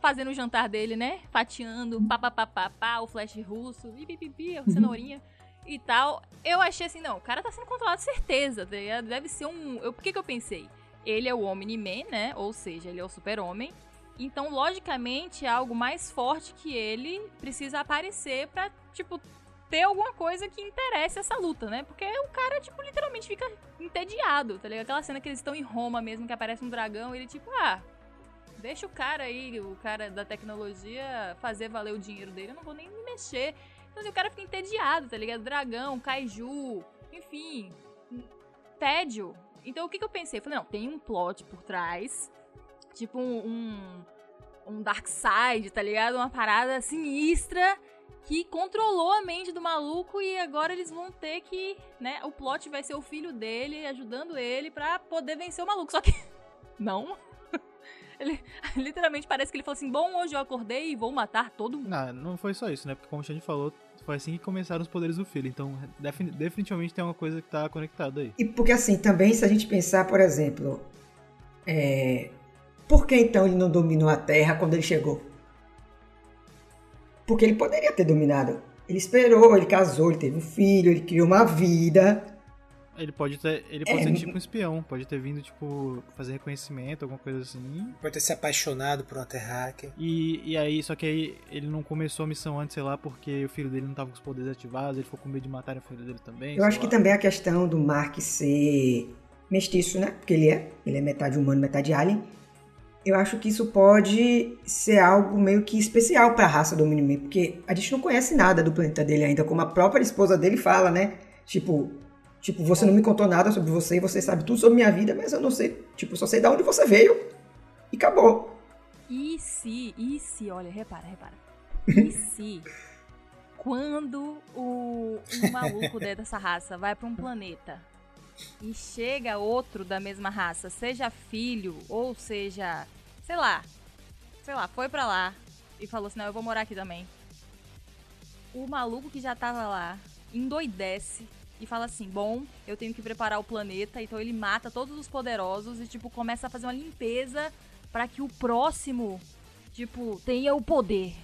fazendo o jantar dele, né? Fatiando, papapá, o flash russo, pipipipi, a cenourinha. e tal. Eu achei assim, não, o cara tá sendo controlado certeza, tá Deve ser um. Eu, por que, que eu pensei? Ele é o Omni-Man, né? Ou seja, ele é o super-homem. Então, logicamente, é algo mais forte que ele precisa aparecer pra, tipo, ter alguma coisa que interesse essa luta, né? Porque o cara, tipo, literalmente fica entediado, tá ligado? Aquela cena que eles estão em Roma mesmo, que aparece um dragão, ele, tipo, ah, deixa o cara aí, o cara da tecnologia, fazer valer o dinheiro dele, eu não vou nem me mexer. Então, assim, o cara fica entediado, tá ligado? Dragão, kaiju, enfim, tédio. Então, o que, que eu pensei? falei, não, tem um plot por trás, tipo um, um, um Dark Side, tá ligado? Uma parada sinistra que controlou a mente do maluco e agora eles vão ter que, né, o plot vai ser o filho dele ajudando ele para poder vencer o maluco. Só que não. Ele, literalmente parece que ele falou assim: Bom, hoje eu acordei e vou matar todo mundo. Não, não foi só isso, né? Porque como a gente falou, foi assim que começaram os poderes do filho. Então, definitivamente tem uma coisa que tá conectada aí. E porque assim, também se a gente pensar, por exemplo, é... por que então ele não dominou a Terra quando ele chegou? Porque ele poderia ter dominado. Ele esperou, ele casou, ele teve um filho, ele criou uma vida. Ele pode ter. Ele pode é, ser tipo um espião, pode ter vindo, tipo, fazer reconhecimento, alguma coisa assim. Pode ter se apaixonado por um terráquea. E, e aí, só que aí ele não começou a missão antes, sei lá, porque o filho dele não tava com os poderes ativados, ele ficou com medo de matar o filho dele também. Eu acho lá. que também a questão do Mark ser mestiço, né? Porque ele é. Ele é metade humano, metade alien eu acho que isso pode ser algo meio que especial para a raça do Miniman, porque a gente não conhece nada do planeta dele ainda, como a própria esposa dele fala, né? Tipo, tipo, você não me contou nada sobre você, você sabe tudo sobre minha vida, mas eu não sei, tipo, só sei de onde você veio e acabou. E se, e se, olha, repara, repara. E se quando o, o maluco dessa raça vai para um planeta e chega outro da mesma raça, seja filho ou seja sei lá, sei lá, foi pra lá e falou assim: não, eu vou morar aqui também. O maluco que já tava lá endoidece e fala assim: bom, eu tenho que preparar o planeta. Então ele mata todos os poderosos e, tipo, começa a fazer uma limpeza para que o próximo, tipo, tenha o poder.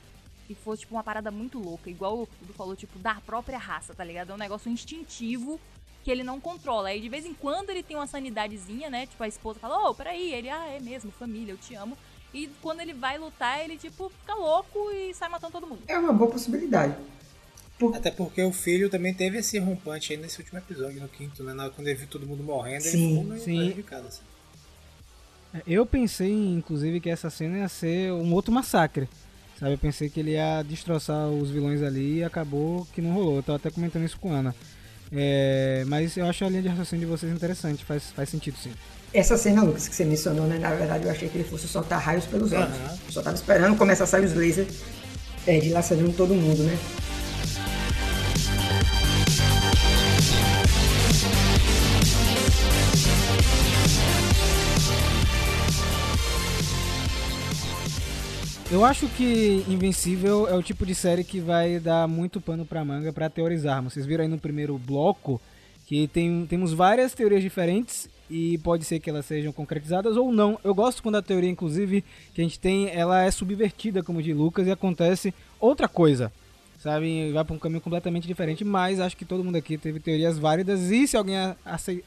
E fosse, tipo, uma parada muito louca. Igual o falou, tipo, da própria raça, tá ligado? É um negócio instintivo que ele não controla. Aí de vez em quando ele tem uma sanidadezinha, né? Tipo, a esposa fala, ô, oh, peraí, ele, ah, é mesmo, família, eu te amo. E quando ele vai lutar, ele, tipo, fica louco e sai matando todo mundo. É uma boa possibilidade. Por... Até porque o filho também teve esse rompante aí nesse último episódio, no quinto, né? Quando ele viu todo mundo morrendo, sim, ele ficou meio sim. prejudicado, assim. É, eu pensei, inclusive, que essa cena ia ser um outro massacre. Sabe? Eu pensei que ele ia destroçar os vilões ali e acabou que não rolou. Eu tava até comentando isso com a Ana. É, mas eu acho a linha de raciocínio de vocês interessante, faz, faz sentido sim. Essa cena, Lucas, que você mencionou, né? Na verdade, eu achei que ele fosse soltar raios pelos olhos. Uhum. Eu só tava esperando começar a sair os lasers é, dilacerando todo mundo, né? Eu acho que Invencível é o tipo de série que vai dar muito pano pra manga para teorizarmos. Vocês viram aí no primeiro bloco que tem, temos várias teorias diferentes e pode ser que elas sejam concretizadas ou não. Eu gosto quando a teoria, inclusive, que a gente tem, ela é subvertida, como de Lucas, e acontece outra coisa. Sabe, vai para um caminho completamente diferente, mas acho que todo mundo aqui teve teorias válidas e se alguém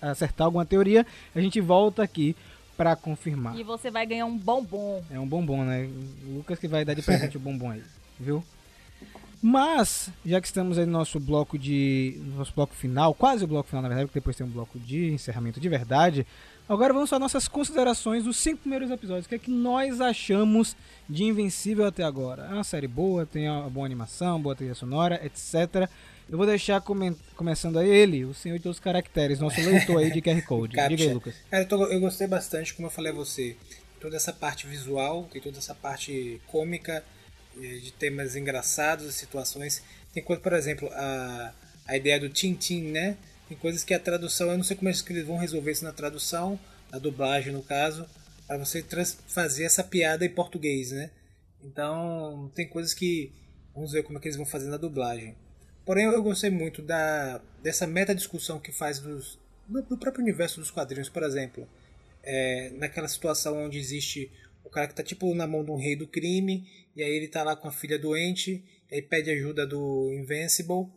acertar alguma teoria, a gente volta aqui para confirmar. E você vai ganhar um bombom. É um bombom, né? O Lucas que vai dar de presente o bombom aí, viu? Mas, já que estamos aí no nosso bloco de. nosso bloco final, quase o bloco final, na verdade, porque depois tem um bloco de encerramento de verdade. Agora vamos às nossas considerações dos cinco primeiros episódios. O que é que nós achamos de Invencível até agora? É uma série boa, tem uma boa animação, boa trilha sonora, etc. Eu vou deixar come começando aí ele, o senhor de todos os caracteres, nosso leitor aí de QR Code. Diga aí, Lucas. Cara, eu, tô, eu, gostei bastante, como eu falei a você, toda essa parte visual, tem toda essa parte cômica, eh, de temas engraçados, situações. Tem coisa, por exemplo, a, a ideia do Tintin, né? Tem coisas que a tradução, eu não sei como é que eles vão resolver isso na tradução, na dublagem no caso, para você fazer essa piada em português, né? Então, tem coisas que vamos ver como é que eles vão fazer na dublagem. Porém, eu gostei muito da, dessa meta discussão que faz dos, do, do próprio universo dos quadrinhos, por exemplo. É, naquela situação onde existe o cara que tá tipo na mão de um rei do crime, e aí ele tá lá com a filha doente, e aí pede ajuda do Invincible,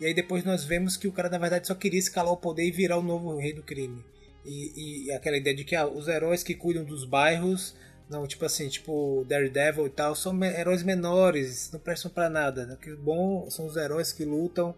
E aí depois nós vemos que o cara na verdade só queria escalar o poder e virar o novo rei do crime. E, e aquela ideia de que ah, os heróis que cuidam dos bairros, não, tipo assim, tipo Daredevil e tal, são heróis menores, não prestam para nada. Né? O que bom são os heróis que lutam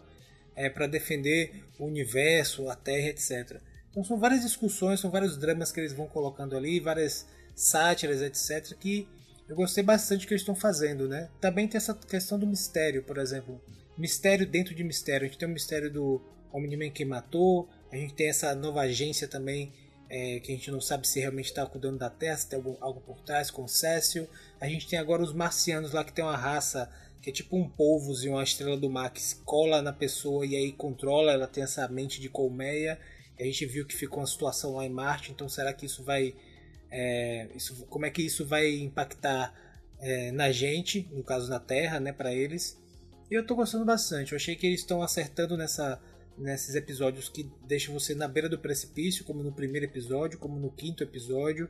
é, para defender o universo, a Terra, etc. Então são várias discussões, são vários dramas que eles vão colocando ali, várias sátiras, etc. Que eu gostei bastante que eles estão fazendo, né? Também tem essa questão do mistério, por exemplo. Mistério dentro de mistério. A gente tem o mistério do Homem-Man que matou, a gente tem essa nova agência também, é, que a gente não sabe se realmente está cuidando da Terra, se tem algo, algo por trás, com Cécio. A gente tem agora os marcianos lá, que tem uma raça que é tipo um polvos e uma estrela do mar que se cola na pessoa e aí controla, ela tem essa mente de colmeia. A gente viu que ficou uma situação lá em Marte, então será que isso vai. É, isso, como é que isso vai impactar é, na gente, no caso na Terra, né, para eles? E eu tô gostando bastante. Eu achei que eles estão acertando nessa, nesses episódios que deixam você na beira do precipício, como no primeiro episódio, como no quinto episódio.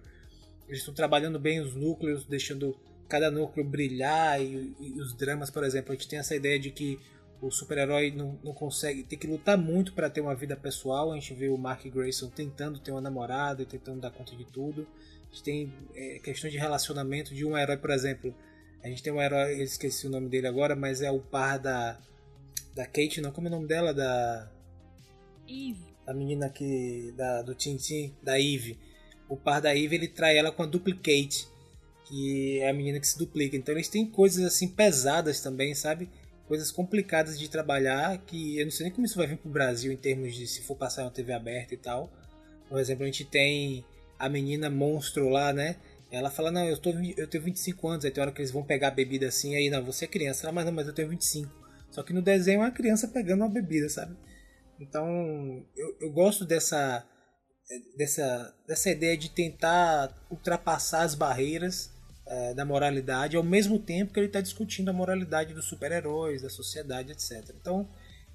Eles estão trabalhando bem os núcleos, deixando cada núcleo brilhar e, e, os dramas, por exemplo. A gente tem essa ideia de que o super-herói não, não consegue, tem que lutar muito para ter uma vida pessoal. A gente vê o Mark Grayson tentando ter uma namorada e tentando dar conta de tudo. A gente tem é, de relacionamento de um herói, por exemplo. A gente tem um herói, eu esqueci o nome dele agora, mas é o par da. Da Kate, não, como é o nome dela? Da. Eve. A menina que. Da, do Tintin, da Eve. O par da Eve ele trai ela com a Duplicate, que é a menina que se duplica. Então eles têm coisas assim pesadas também, sabe? coisas complicadas de trabalhar que eu não sei nem como isso vai vir pro Brasil em termos de se for passar uma TV aberta e tal. Por exemplo, a gente tem a menina monstro lá, né? Ela fala, não, eu, tô, eu tenho 25 anos, aí tem hora que eles vão pegar a bebida assim, aí não, você é criança. Ela, mas não, mas eu tenho 25. Só que no desenho é uma criança pegando uma bebida, sabe? Então, eu, eu gosto dessa, dessa, dessa ideia de tentar ultrapassar as barreiras é, da moralidade, ao mesmo tempo que ele está discutindo a moralidade dos super-heróis, da sociedade, etc. Então,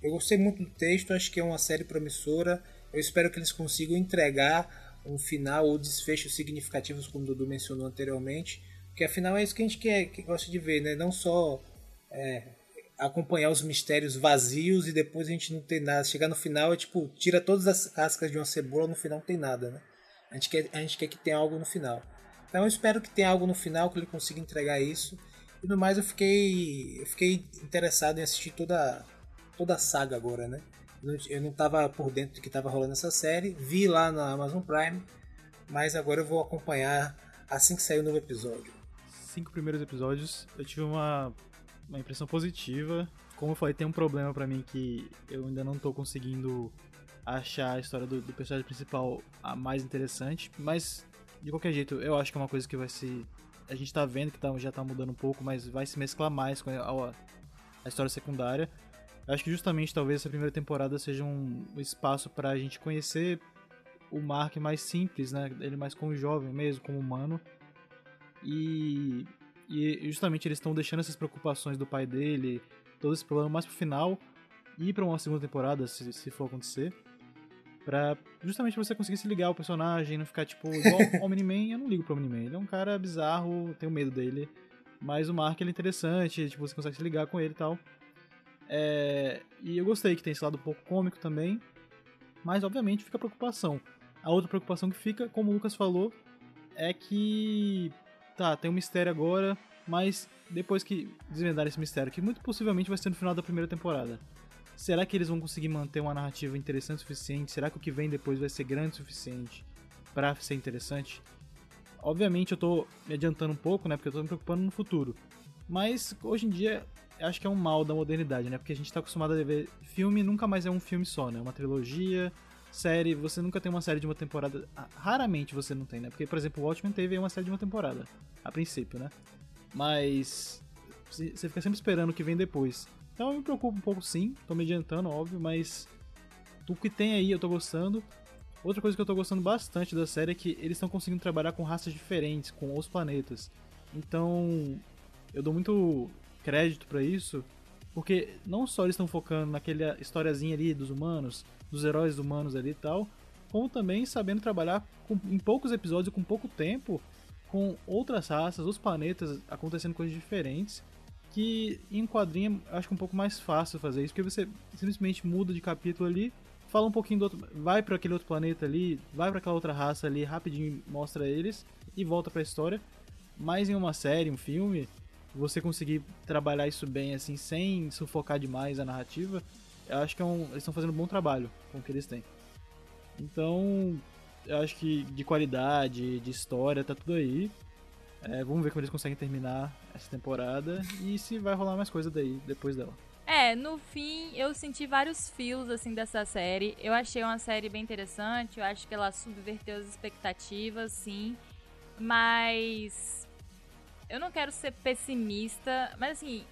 eu gostei muito do texto, acho que é uma série promissora. Eu espero que eles consigam entregar um final ou desfechos significativos, como o Dudu mencionou anteriormente, porque afinal é isso que a gente quer, que gosta de ver, né? Não só é, acompanhar os mistérios vazios e depois a gente não tem nada. Chegar no final é tipo, tira todas as cascas de uma cebola, no final não tem nada, né? A gente quer, a gente quer que tenha algo no final. Então eu espero que tenha algo no final que ele consiga entregar isso. E no mais eu fiquei, eu fiquei interessado em assistir toda, toda a saga agora, né? Eu não estava por dentro do que estava rolando essa série, vi lá na Amazon Prime, mas agora eu vou acompanhar assim que sair o novo episódio. Cinco primeiros episódios, eu tive uma, uma impressão positiva. Como eu falei, tem um problema para mim que eu ainda não estou conseguindo achar a história do, do personagem principal a mais interessante, mas de qualquer jeito, eu acho que é uma coisa que vai se. A gente tá vendo que tá, já tá mudando um pouco, mas vai se mesclar mais com a, a, a história secundária. Eu acho que justamente talvez essa primeira temporada seja um espaço pra gente conhecer o Mark mais simples, né? Ele mais como jovem mesmo, como humano. E, e justamente eles estão deixando essas preocupações do pai dele, todo esse problema mais pro final e para uma segunda temporada, se, se for acontecer. Pra justamente você conseguir se ligar ao personagem, não ficar tipo igual o Omni-Man, eu não ligo pro Omni-Man. Ele é um cara bizarro, tenho medo dele. Mas o Mark ele é interessante, tipo, você consegue se ligar com ele e tal. É, e eu gostei que tem esse lado um pouco cômico também. Mas obviamente fica a preocupação. A outra preocupação que fica, como o Lucas falou, é que. Tá, tem um mistério agora, mas depois que desvendar esse mistério, que muito possivelmente vai ser no final da primeira temporada. Será que eles vão conseguir manter uma narrativa interessante o suficiente? Será que o que vem depois vai ser grande o suficiente para ser interessante? Obviamente eu tô me adiantando um pouco, né? Porque eu tô me preocupando no futuro. Mas hoje em dia acho que é um mal da modernidade, né? Porque a gente tá acostumado a ver filme nunca mais é um filme só, né? Uma trilogia, série, você nunca tem uma série de uma temporada. Ah, raramente você não tem, né? Porque, por exemplo, o Watchmen teve uma série de uma temporada, a princípio, né? Mas você fica sempre esperando o que vem depois. Então eu me preocupo um pouco sim, tô me adiantando, óbvio, mas o que tem aí eu tô gostando. Outra coisa que eu tô gostando bastante da série é que eles estão conseguindo trabalhar com raças diferentes, com os planetas. Então, eu dou muito crédito para isso, porque não só eles estão focando naquela historiazinha ali dos humanos, dos heróis humanos ali e tal, como também sabendo trabalhar com, em poucos episódios, com pouco tempo, com outras raças, os planetas acontecendo coisas diferentes Que em quadrinho acho que é um pouco mais fácil fazer isso, porque você simplesmente muda de capítulo ali, fala um pouquinho do outro, vai para aquele outro planeta ali, vai para aquela outra raça ali, rapidinho mostra eles e volta para a história. Mas em uma série, um filme, você conseguir trabalhar isso bem assim, sem sufocar demais a narrativa, eu acho que é um, eles estão fazendo um bom trabalho com o que eles têm. Então, eu acho que de qualidade, de história, tá tudo aí. É, vamos ver como eles conseguem terminar essa temporada e se vai rolar mais coisa daí depois dela. É, no fim eu senti vários fios assim dessa série. Eu achei uma série bem interessante, eu acho que ela subverteu as expectativas, sim. Mas eu não quero ser pessimista, mas assim,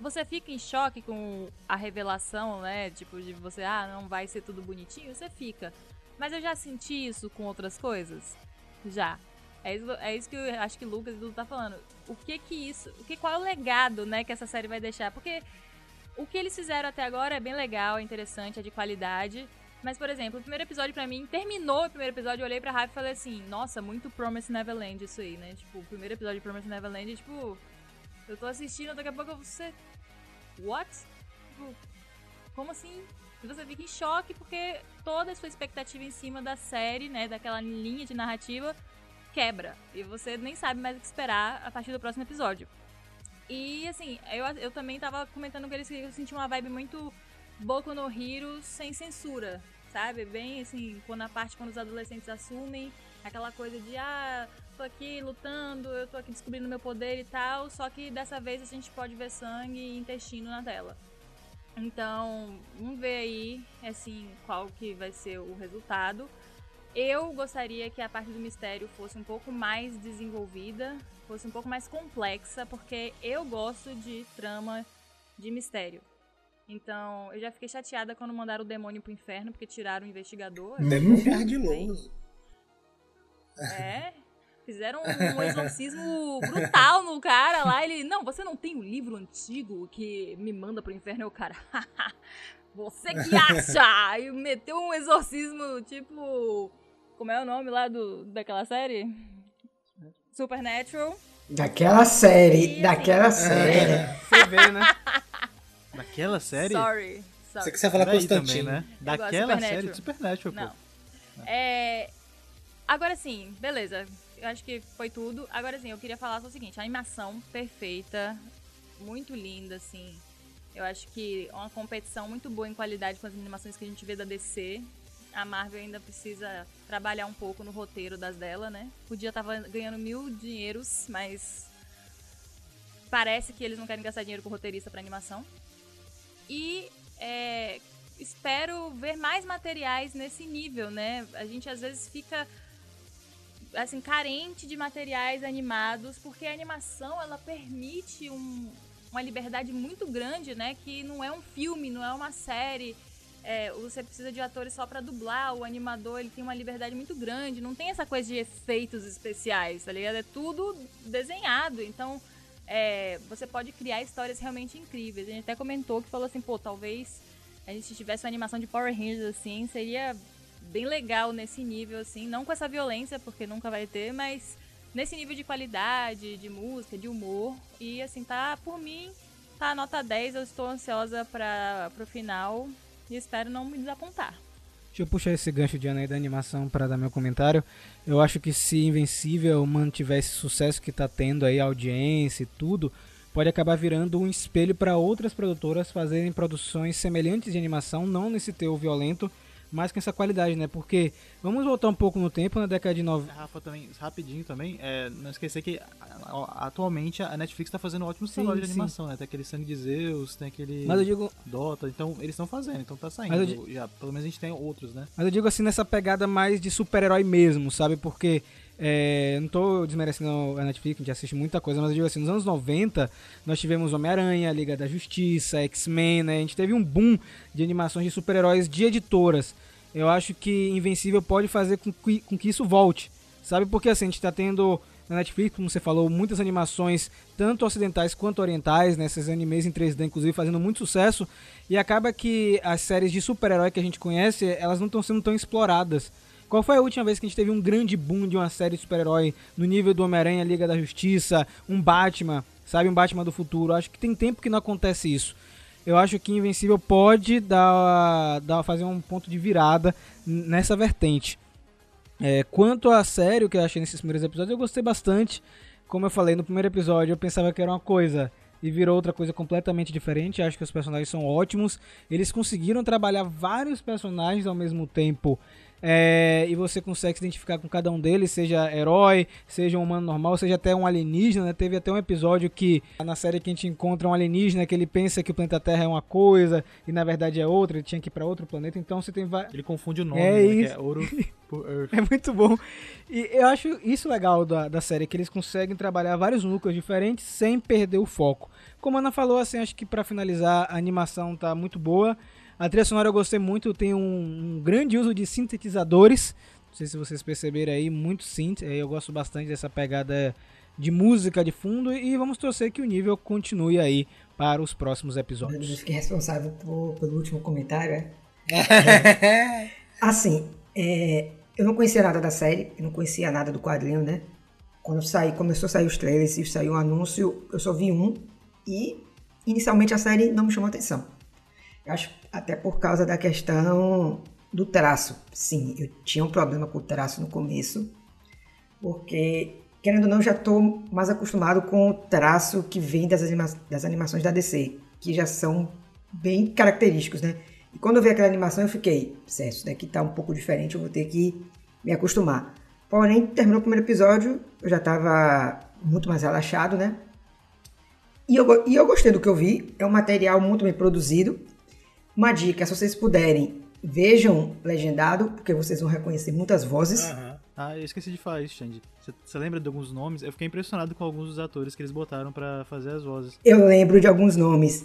você fica em choque com a revelação, né? Tipo, de você, ah, não vai ser tudo bonitinho, você fica. Mas eu já senti isso com outras coisas. Já. É isso, é isso que eu acho que Lucas e Dudu tá falando. O que que isso. O que, qual é o legado, né, que essa série vai deixar? Porque o que eles fizeram até agora é bem legal, é interessante, é de qualidade. Mas, por exemplo, o primeiro episódio pra mim, terminou o primeiro episódio, eu olhei pra Rafa e falei assim, nossa, muito Promise Neverland isso aí, né? Tipo, o primeiro episódio de Promise Neverland, tipo, eu tô assistindo, daqui a pouco você. What? Tipo, como assim? E você fica em choque porque toda a sua expectativa em cima da série, né, daquela linha de narrativa, quebra. E você nem sabe mais o que esperar a partir do próximo episódio. E assim, eu, eu também tava comentando com eles que eu senti uma vibe muito Boku no Hero sem censura, sabe? Bem assim, quando a parte quando os adolescentes assumem aquela coisa de ah, tô aqui lutando, eu tô aqui descobrindo meu poder e tal, só que dessa vez a gente pode ver sangue e intestino na tela. Então, vamos ver aí, assim, qual que vai ser o resultado. Eu gostaria que a parte do mistério fosse um pouco mais desenvolvida, fosse um pouco mais complexa, porque eu gosto de trama de mistério. Então, eu já fiquei chateada quando mandaram o demônio pro inferno, porque tiraram o investigador. Demônio ardiloso. É, Fizeram um exorcismo brutal no cara lá. Ele, não, você não tem um livro antigo que me manda pro inferno? o cara, você que acha? E meteu um exorcismo tipo. Como é o nome lá do, daquela série? Supernatural. Daquela série, e, daquela assim, série. É, você vê, né? Daquela série? Sorry. sorry. Você quiser falar Constantino, também, né? Daquela série de Supernatural, não. pô. É. Agora sim, beleza eu acho que foi tudo. Agora sim, eu queria falar só o seguinte: a animação perfeita, muito linda, assim. Eu acho que é uma competição muito boa em qualidade com as animações que a gente vê da DC. A Marvel ainda precisa trabalhar um pouco no roteiro das dela, né? Podia estar ganhando mil dinheiros, mas parece que eles não querem gastar dinheiro com roteirista para animação. E é, espero ver mais materiais nesse nível, né? A gente às vezes fica assim carente de materiais animados, porque a animação ela permite um, uma liberdade muito grande, né? Que não é um filme, não é uma série. É, você precisa de atores só para dublar, o animador ele tem uma liberdade muito grande, não tem essa coisa de efeitos especiais, tá ligado? É tudo desenhado, então é, você pode criar histórias realmente incríveis. A gente até comentou que falou assim, pô, talvez a gente tivesse uma animação de Power Rangers assim, seria bem legal nesse nível, assim, não com essa violência, porque nunca vai ter, mas nesse nível de qualidade, de música, de humor. E assim, tá, por mim, tá nota 10, eu estou ansiosa para pro final e espero não me desapontar. Deixa eu puxar esse gancho de Ana aí da animação para dar meu comentário. Eu acho que se Invencível mantiver esse sucesso que tá tendo aí, audiência e tudo, pode acabar virando um espelho para outras produtoras fazerem produções semelhantes de animação, não nesse teu violento, mais com essa qualidade, né? Porque vamos voltar um pouco no tempo, na década de 90. Rafa, também, rapidinho também, é, não esquecer que atualmente a Netflix está fazendo ótimos trabalhos de animação, né? Tem aquele Sangue de Zeus, tem aquele Mas eu digo... Dota, então eles estão fazendo, então tá saindo digo... já. Pelo menos a gente tem outros, né? Mas eu digo assim, nessa pegada mais de super-herói mesmo, sabe? Porque é, não tô desmerecendo a Netflix, a gente assiste muita coisa, mas eu digo assim, nos anos 90 nós tivemos Homem-Aranha, Liga da Justiça, X-Men, né? A gente teve um boom de animações de super-heróis de editoras. Eu acho que Invencível pode fazer com que, com que isso volte, sabe? Porque assim, a gente tá tendo na Netflix, como você falou, muitas animações, tanto ocidentais quanto orientais, né? Esses animes em 3D, inclusive, fazendo muito sucesso. E acaba que as séries de super-herói que a gente conhece, elas não estão sendo tão exploradas. Qual foi a última vez que a gente teve um grande boom de uma série de super-herói no nível do Homem-Aranha, Liga da Justiça, um Batman, sabe? Um Batman do futuro. Acho que tem tempo que não acontece isso. Eu acho que Invencível pode dar, dar fazer um ponto de virada nessa vertente. É, quanto à série, o que eu achei nesses primeiros episódios, eu gostei bastante. Como eu falei no primeiro episódio, eu pensava que era uma coisa e virou outra coisa completamente diferente. Acho que os personagens são ótimos. Eles conseguiram trabalhar vários personagens ao mesmo tempo é, e você consegue se identificar com cada um deles, seja herói, seja um humano normal, seja até um alienígena. Né? Teve até um episódio que na série que a gente encontra um alienígena que ele pensa que o planeta Terra é uma coisa e na verdade é outra, ele tinha que ir para outro planeta. Então você tem Ele confunde o nome, é né? Isso. é Ouro é muito bom. E eu acho isso legal da, da série, que eles conseguem trabalhar vários núcleos diferentes sem perder o foco. Como a Ana falou, assim, acho que para finalizar a animação tá muito boa. A trilha sonora eu gostei muito, tem um, um grande uso de sintetizadores. Não sei se vocês perceberam aí, muito synth. Eu gosto bastante dessa pegada de música de fundo e vamos torcer que o nível continue aí para os próximos episódios. Eu fiquei responsável por, pelo último comentário, é? é. Assim, é, eu não conhecia nada da série, eu não conhecia nada do quadrinho, né? Quando saí, começou a sair os trailers e saiu um anúncio, eu só vi um e inicialmente a série não me chamou atenção. Eu acho até por causa da questão do traço. Sim, eu tinha um problema com o traço no começo, porque, querendo ou não, já estou mais acostumado com o traço que vem das, anima das animações da DC, que já são bem característicos, né? E quando eu vi aquela animação, eu fiquei, certo, isso daqui tá um pouco diferente, eu vou ter que me acostumar. Porém, terminou o primeiro episódio, eu já estava muito mais relaxado, né? E eu, e eu gostei do que eu vi, é um material muito bem produzido, uma dica, se vocês puderem, vejam legendado, porque vocês vão reconhecer muitas vozes. Uhum. Ah, eu esqueci de falar isso, Xande. Você lembra de alguns nomes? Eu fiquei impressionado com alguns dos atores que eles botaram para fazer as vozes. Eu lembro de alguns nomes.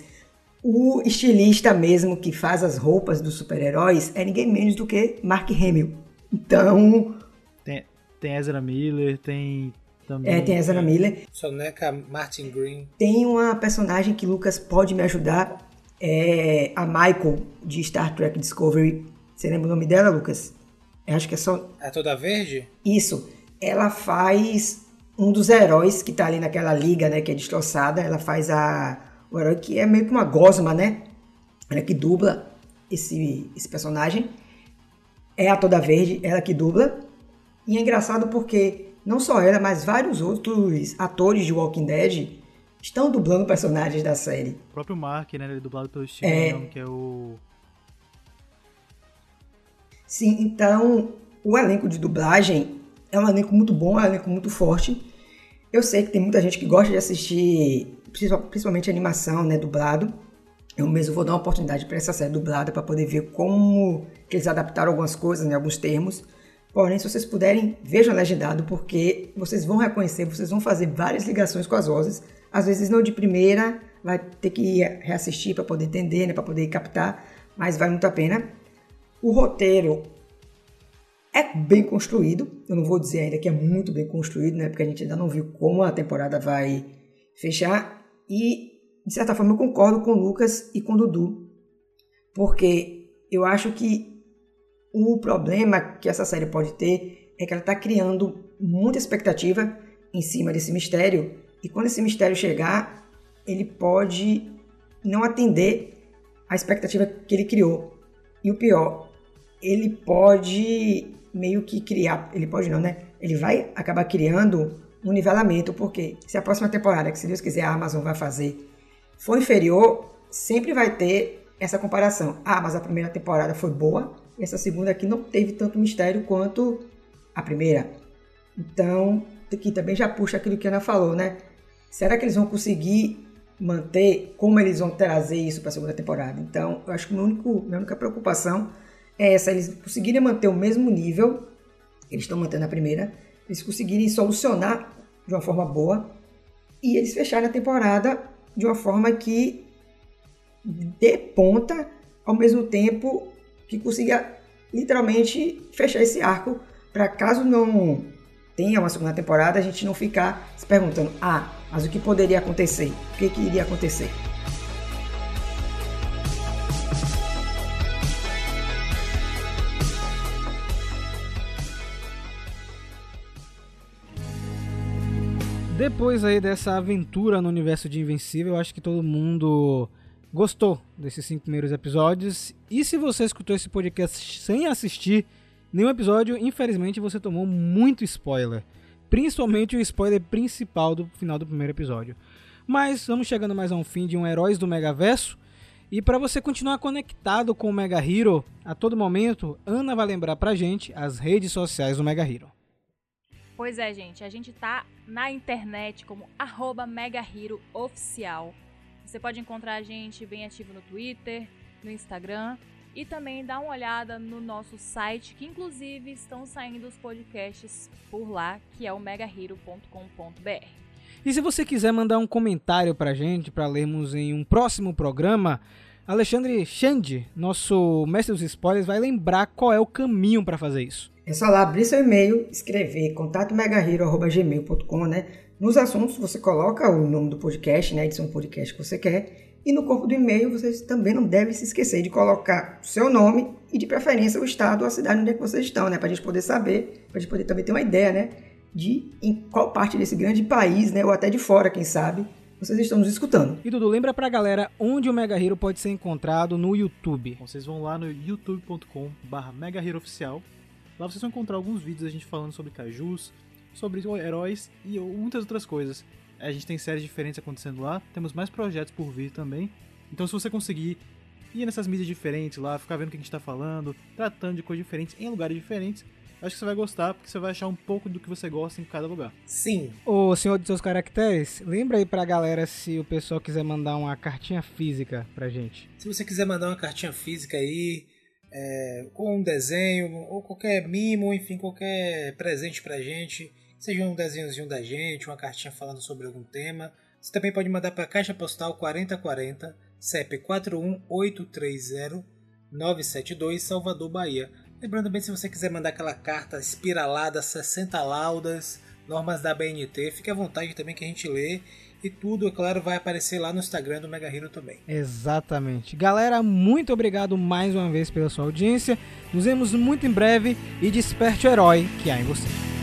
O estilista mesmo que faz as roupas dos super-heróis é ninguém menos do que Mark Hamill. Então. Tem, tem Ezra Miller, tem. Também, é, tem Ezra Miller. Soneca Martin Green. Tem uma personagem que Lucas pode me ajudar é a Michael de Star Trek Discovery. Você lembra o nome dela, Lucas? Eu acho que é só. É toda verde? Isso. Ela faz um dos heróis que tá ali naquela liga, né? Que é destroçada. Ela faz a. O herói que é meio que uma gosma, né? Ela que dubla esse, esse personagem. É a Toda Verde, ela que dubla. E é engraçado porque não só ela, mas vários outros atores de Walking Dead estão dublando personagens da série. O próprio Mark, né? Ele é dublado pelo Steve é... Young, que é o. Sim, então o elenco de dublagem é um elenco muito bom, é um elenco muito forte. Eu sei que tem muita gente que gosta de assistir, principalmente animação, né, dublado. Eu mesmo vou dar uma oportunidade para essa série dublada para poder ver como que eles adaptaram algumas coisas, né, alguns termos. Porém, se vocês puderem, vejam legendado, porque vocês vão reconhecer, vocês vão fazer várias ligações com as vozes às vezes não de primeira, vai ter que reassistir para poder entender, né, para poder captar, mas vale muito a pena. O roteiro é bem construído, eu não vou dizer ainda que é muito bem construído, né, porque a gente ainda não viu como a temporada vai fechar, e de certa forma eu concordo com o Lucas e com o Dudu, porque eu acho que o problema que essa série pode ter é que ela está criando muita expectativa em cima desse mistério e quando esse mistério chegar, ele pode não atender a expectativa que ele criou. E o pior, ele pode meio que criar, ele pode não, né? Ele vai acabar criando um nivelamento, porque se a próxima temporada, que se Deus quiser a Amazon vai fazer, for inferior, sempre vai ter essa comparação. Ah, mas a primeira temporada foi boa, e essa segunda aqui não teve tanto mistério quanto a primeira. Então, aqui também já puxa aquilo que a Ana falou, né? Será que eles vão conseguir manter? Como eles vão trazer isso para a segunda temporada? Então, eu acho que a minha única preocupação é essa: eles conseguirem manter o mesmo nível, eles estão mantendo a primeira, eles conseguirem solucionar de uma forma boa e eles fecharem a temporada de uma forma que dê ponta ao mesmo tempo que consiga literalmente fechar esse arco para caso não tenha uma segunda temporada, a gente não ficar se perguntando, ah, mas o que poderia acontecer? O que, que iria acontecer? Depois aí dessa aventura no universo de Invencível, eu acho que todo mundo gostou desses cinco primeiros episódios. E se você escutou esse podcast sem assistir nenhum episódio, infelizmente você tomou muito spoiler. Principalmente o spoiler principal do final do primeiro episódio. Mas vamos chegando mais a um fim de um Heróis do Megaverso. E para você continuar conectado com o Mega Hero a todo momento, Ana vai lembrar pra gente as redes sociais do Mega Hero. Pois é, gente, a gente tá na internet como arroba Mega Hero Oficial. Você pode encontrar a gente bem ativo no Twitter, no Instagram e também dar uma olhada no nosso site, que inclusive estão saindo os podcasts por lá, que é o megahero.com.br. E se você quiser mandar um comentário pra gente, para lermos em um próximo programa, Alexandre Xande, nosso mestre dos spoilers, vai lembrar qual é o caminho para fazer isso. É só lá abrir seu e-mail, escrever contatomegahero.gmail.com, né? Nos assuntos você coloca o nome do podcast, né, edição do podcast que você quer, e no corpo do e-mail vocês também não devem se esquecer de colocar o seu nome e de preferência o estado ou a cidade onde é que vocês estão, né, para a gente poder saber, para a gente poder também ter uma ideia, né, de em qual parte desse grande país, né, ou até de fora, quem sabe, vocês estão nos escutando. E Dudu, lembra pra galera onde o Mega Hero pode ser encontrado no YouTube. Vocês vão lá no Mega Hero Oficial. Lá vocês vão encontrar alguns vídeos a gente falando sobre cajus, sobre heróis e muitas outras coisas. A gente tem séries diferentes acontecendo lá, temos mais projetos por vir também. Então, se você conseguir ir nessas mídias diferentes lá, ficar vendo o que a gente está falando, tratando de coisas diferentes em lugares diferentes, acho que você vai gostar, porque você vai achar um pouco do que você gosta em cada lugar. Sim. O senhor dos seus caracteres, lembra aí pra galera se o pessoal quiser mandar uma cartinha física pra gente. Se você quiser mandar uma cartinha física aí, é, com um desenho, ou qualquer mimo, enfim, qualquer presente pra gente seja um desenhozinho da gente, uma cartinha falando sobre algum tema. Você também pode mandar para a Caixa Postal 4040, CEP 41830 Salvador, Bahia. Lembrando bem, se você quiser mandar aquela carta espiralada, 60 laudas, normas da BNT, fique à vontade também que a gente lê. E tudo, é claro, vai aparecer lá no Instagram do Mega Hero também. Exatamente. Galera, muito obrigado mais uma vez pela sua audiência. Nos vemos muito em breve e desperte o herói que há em você.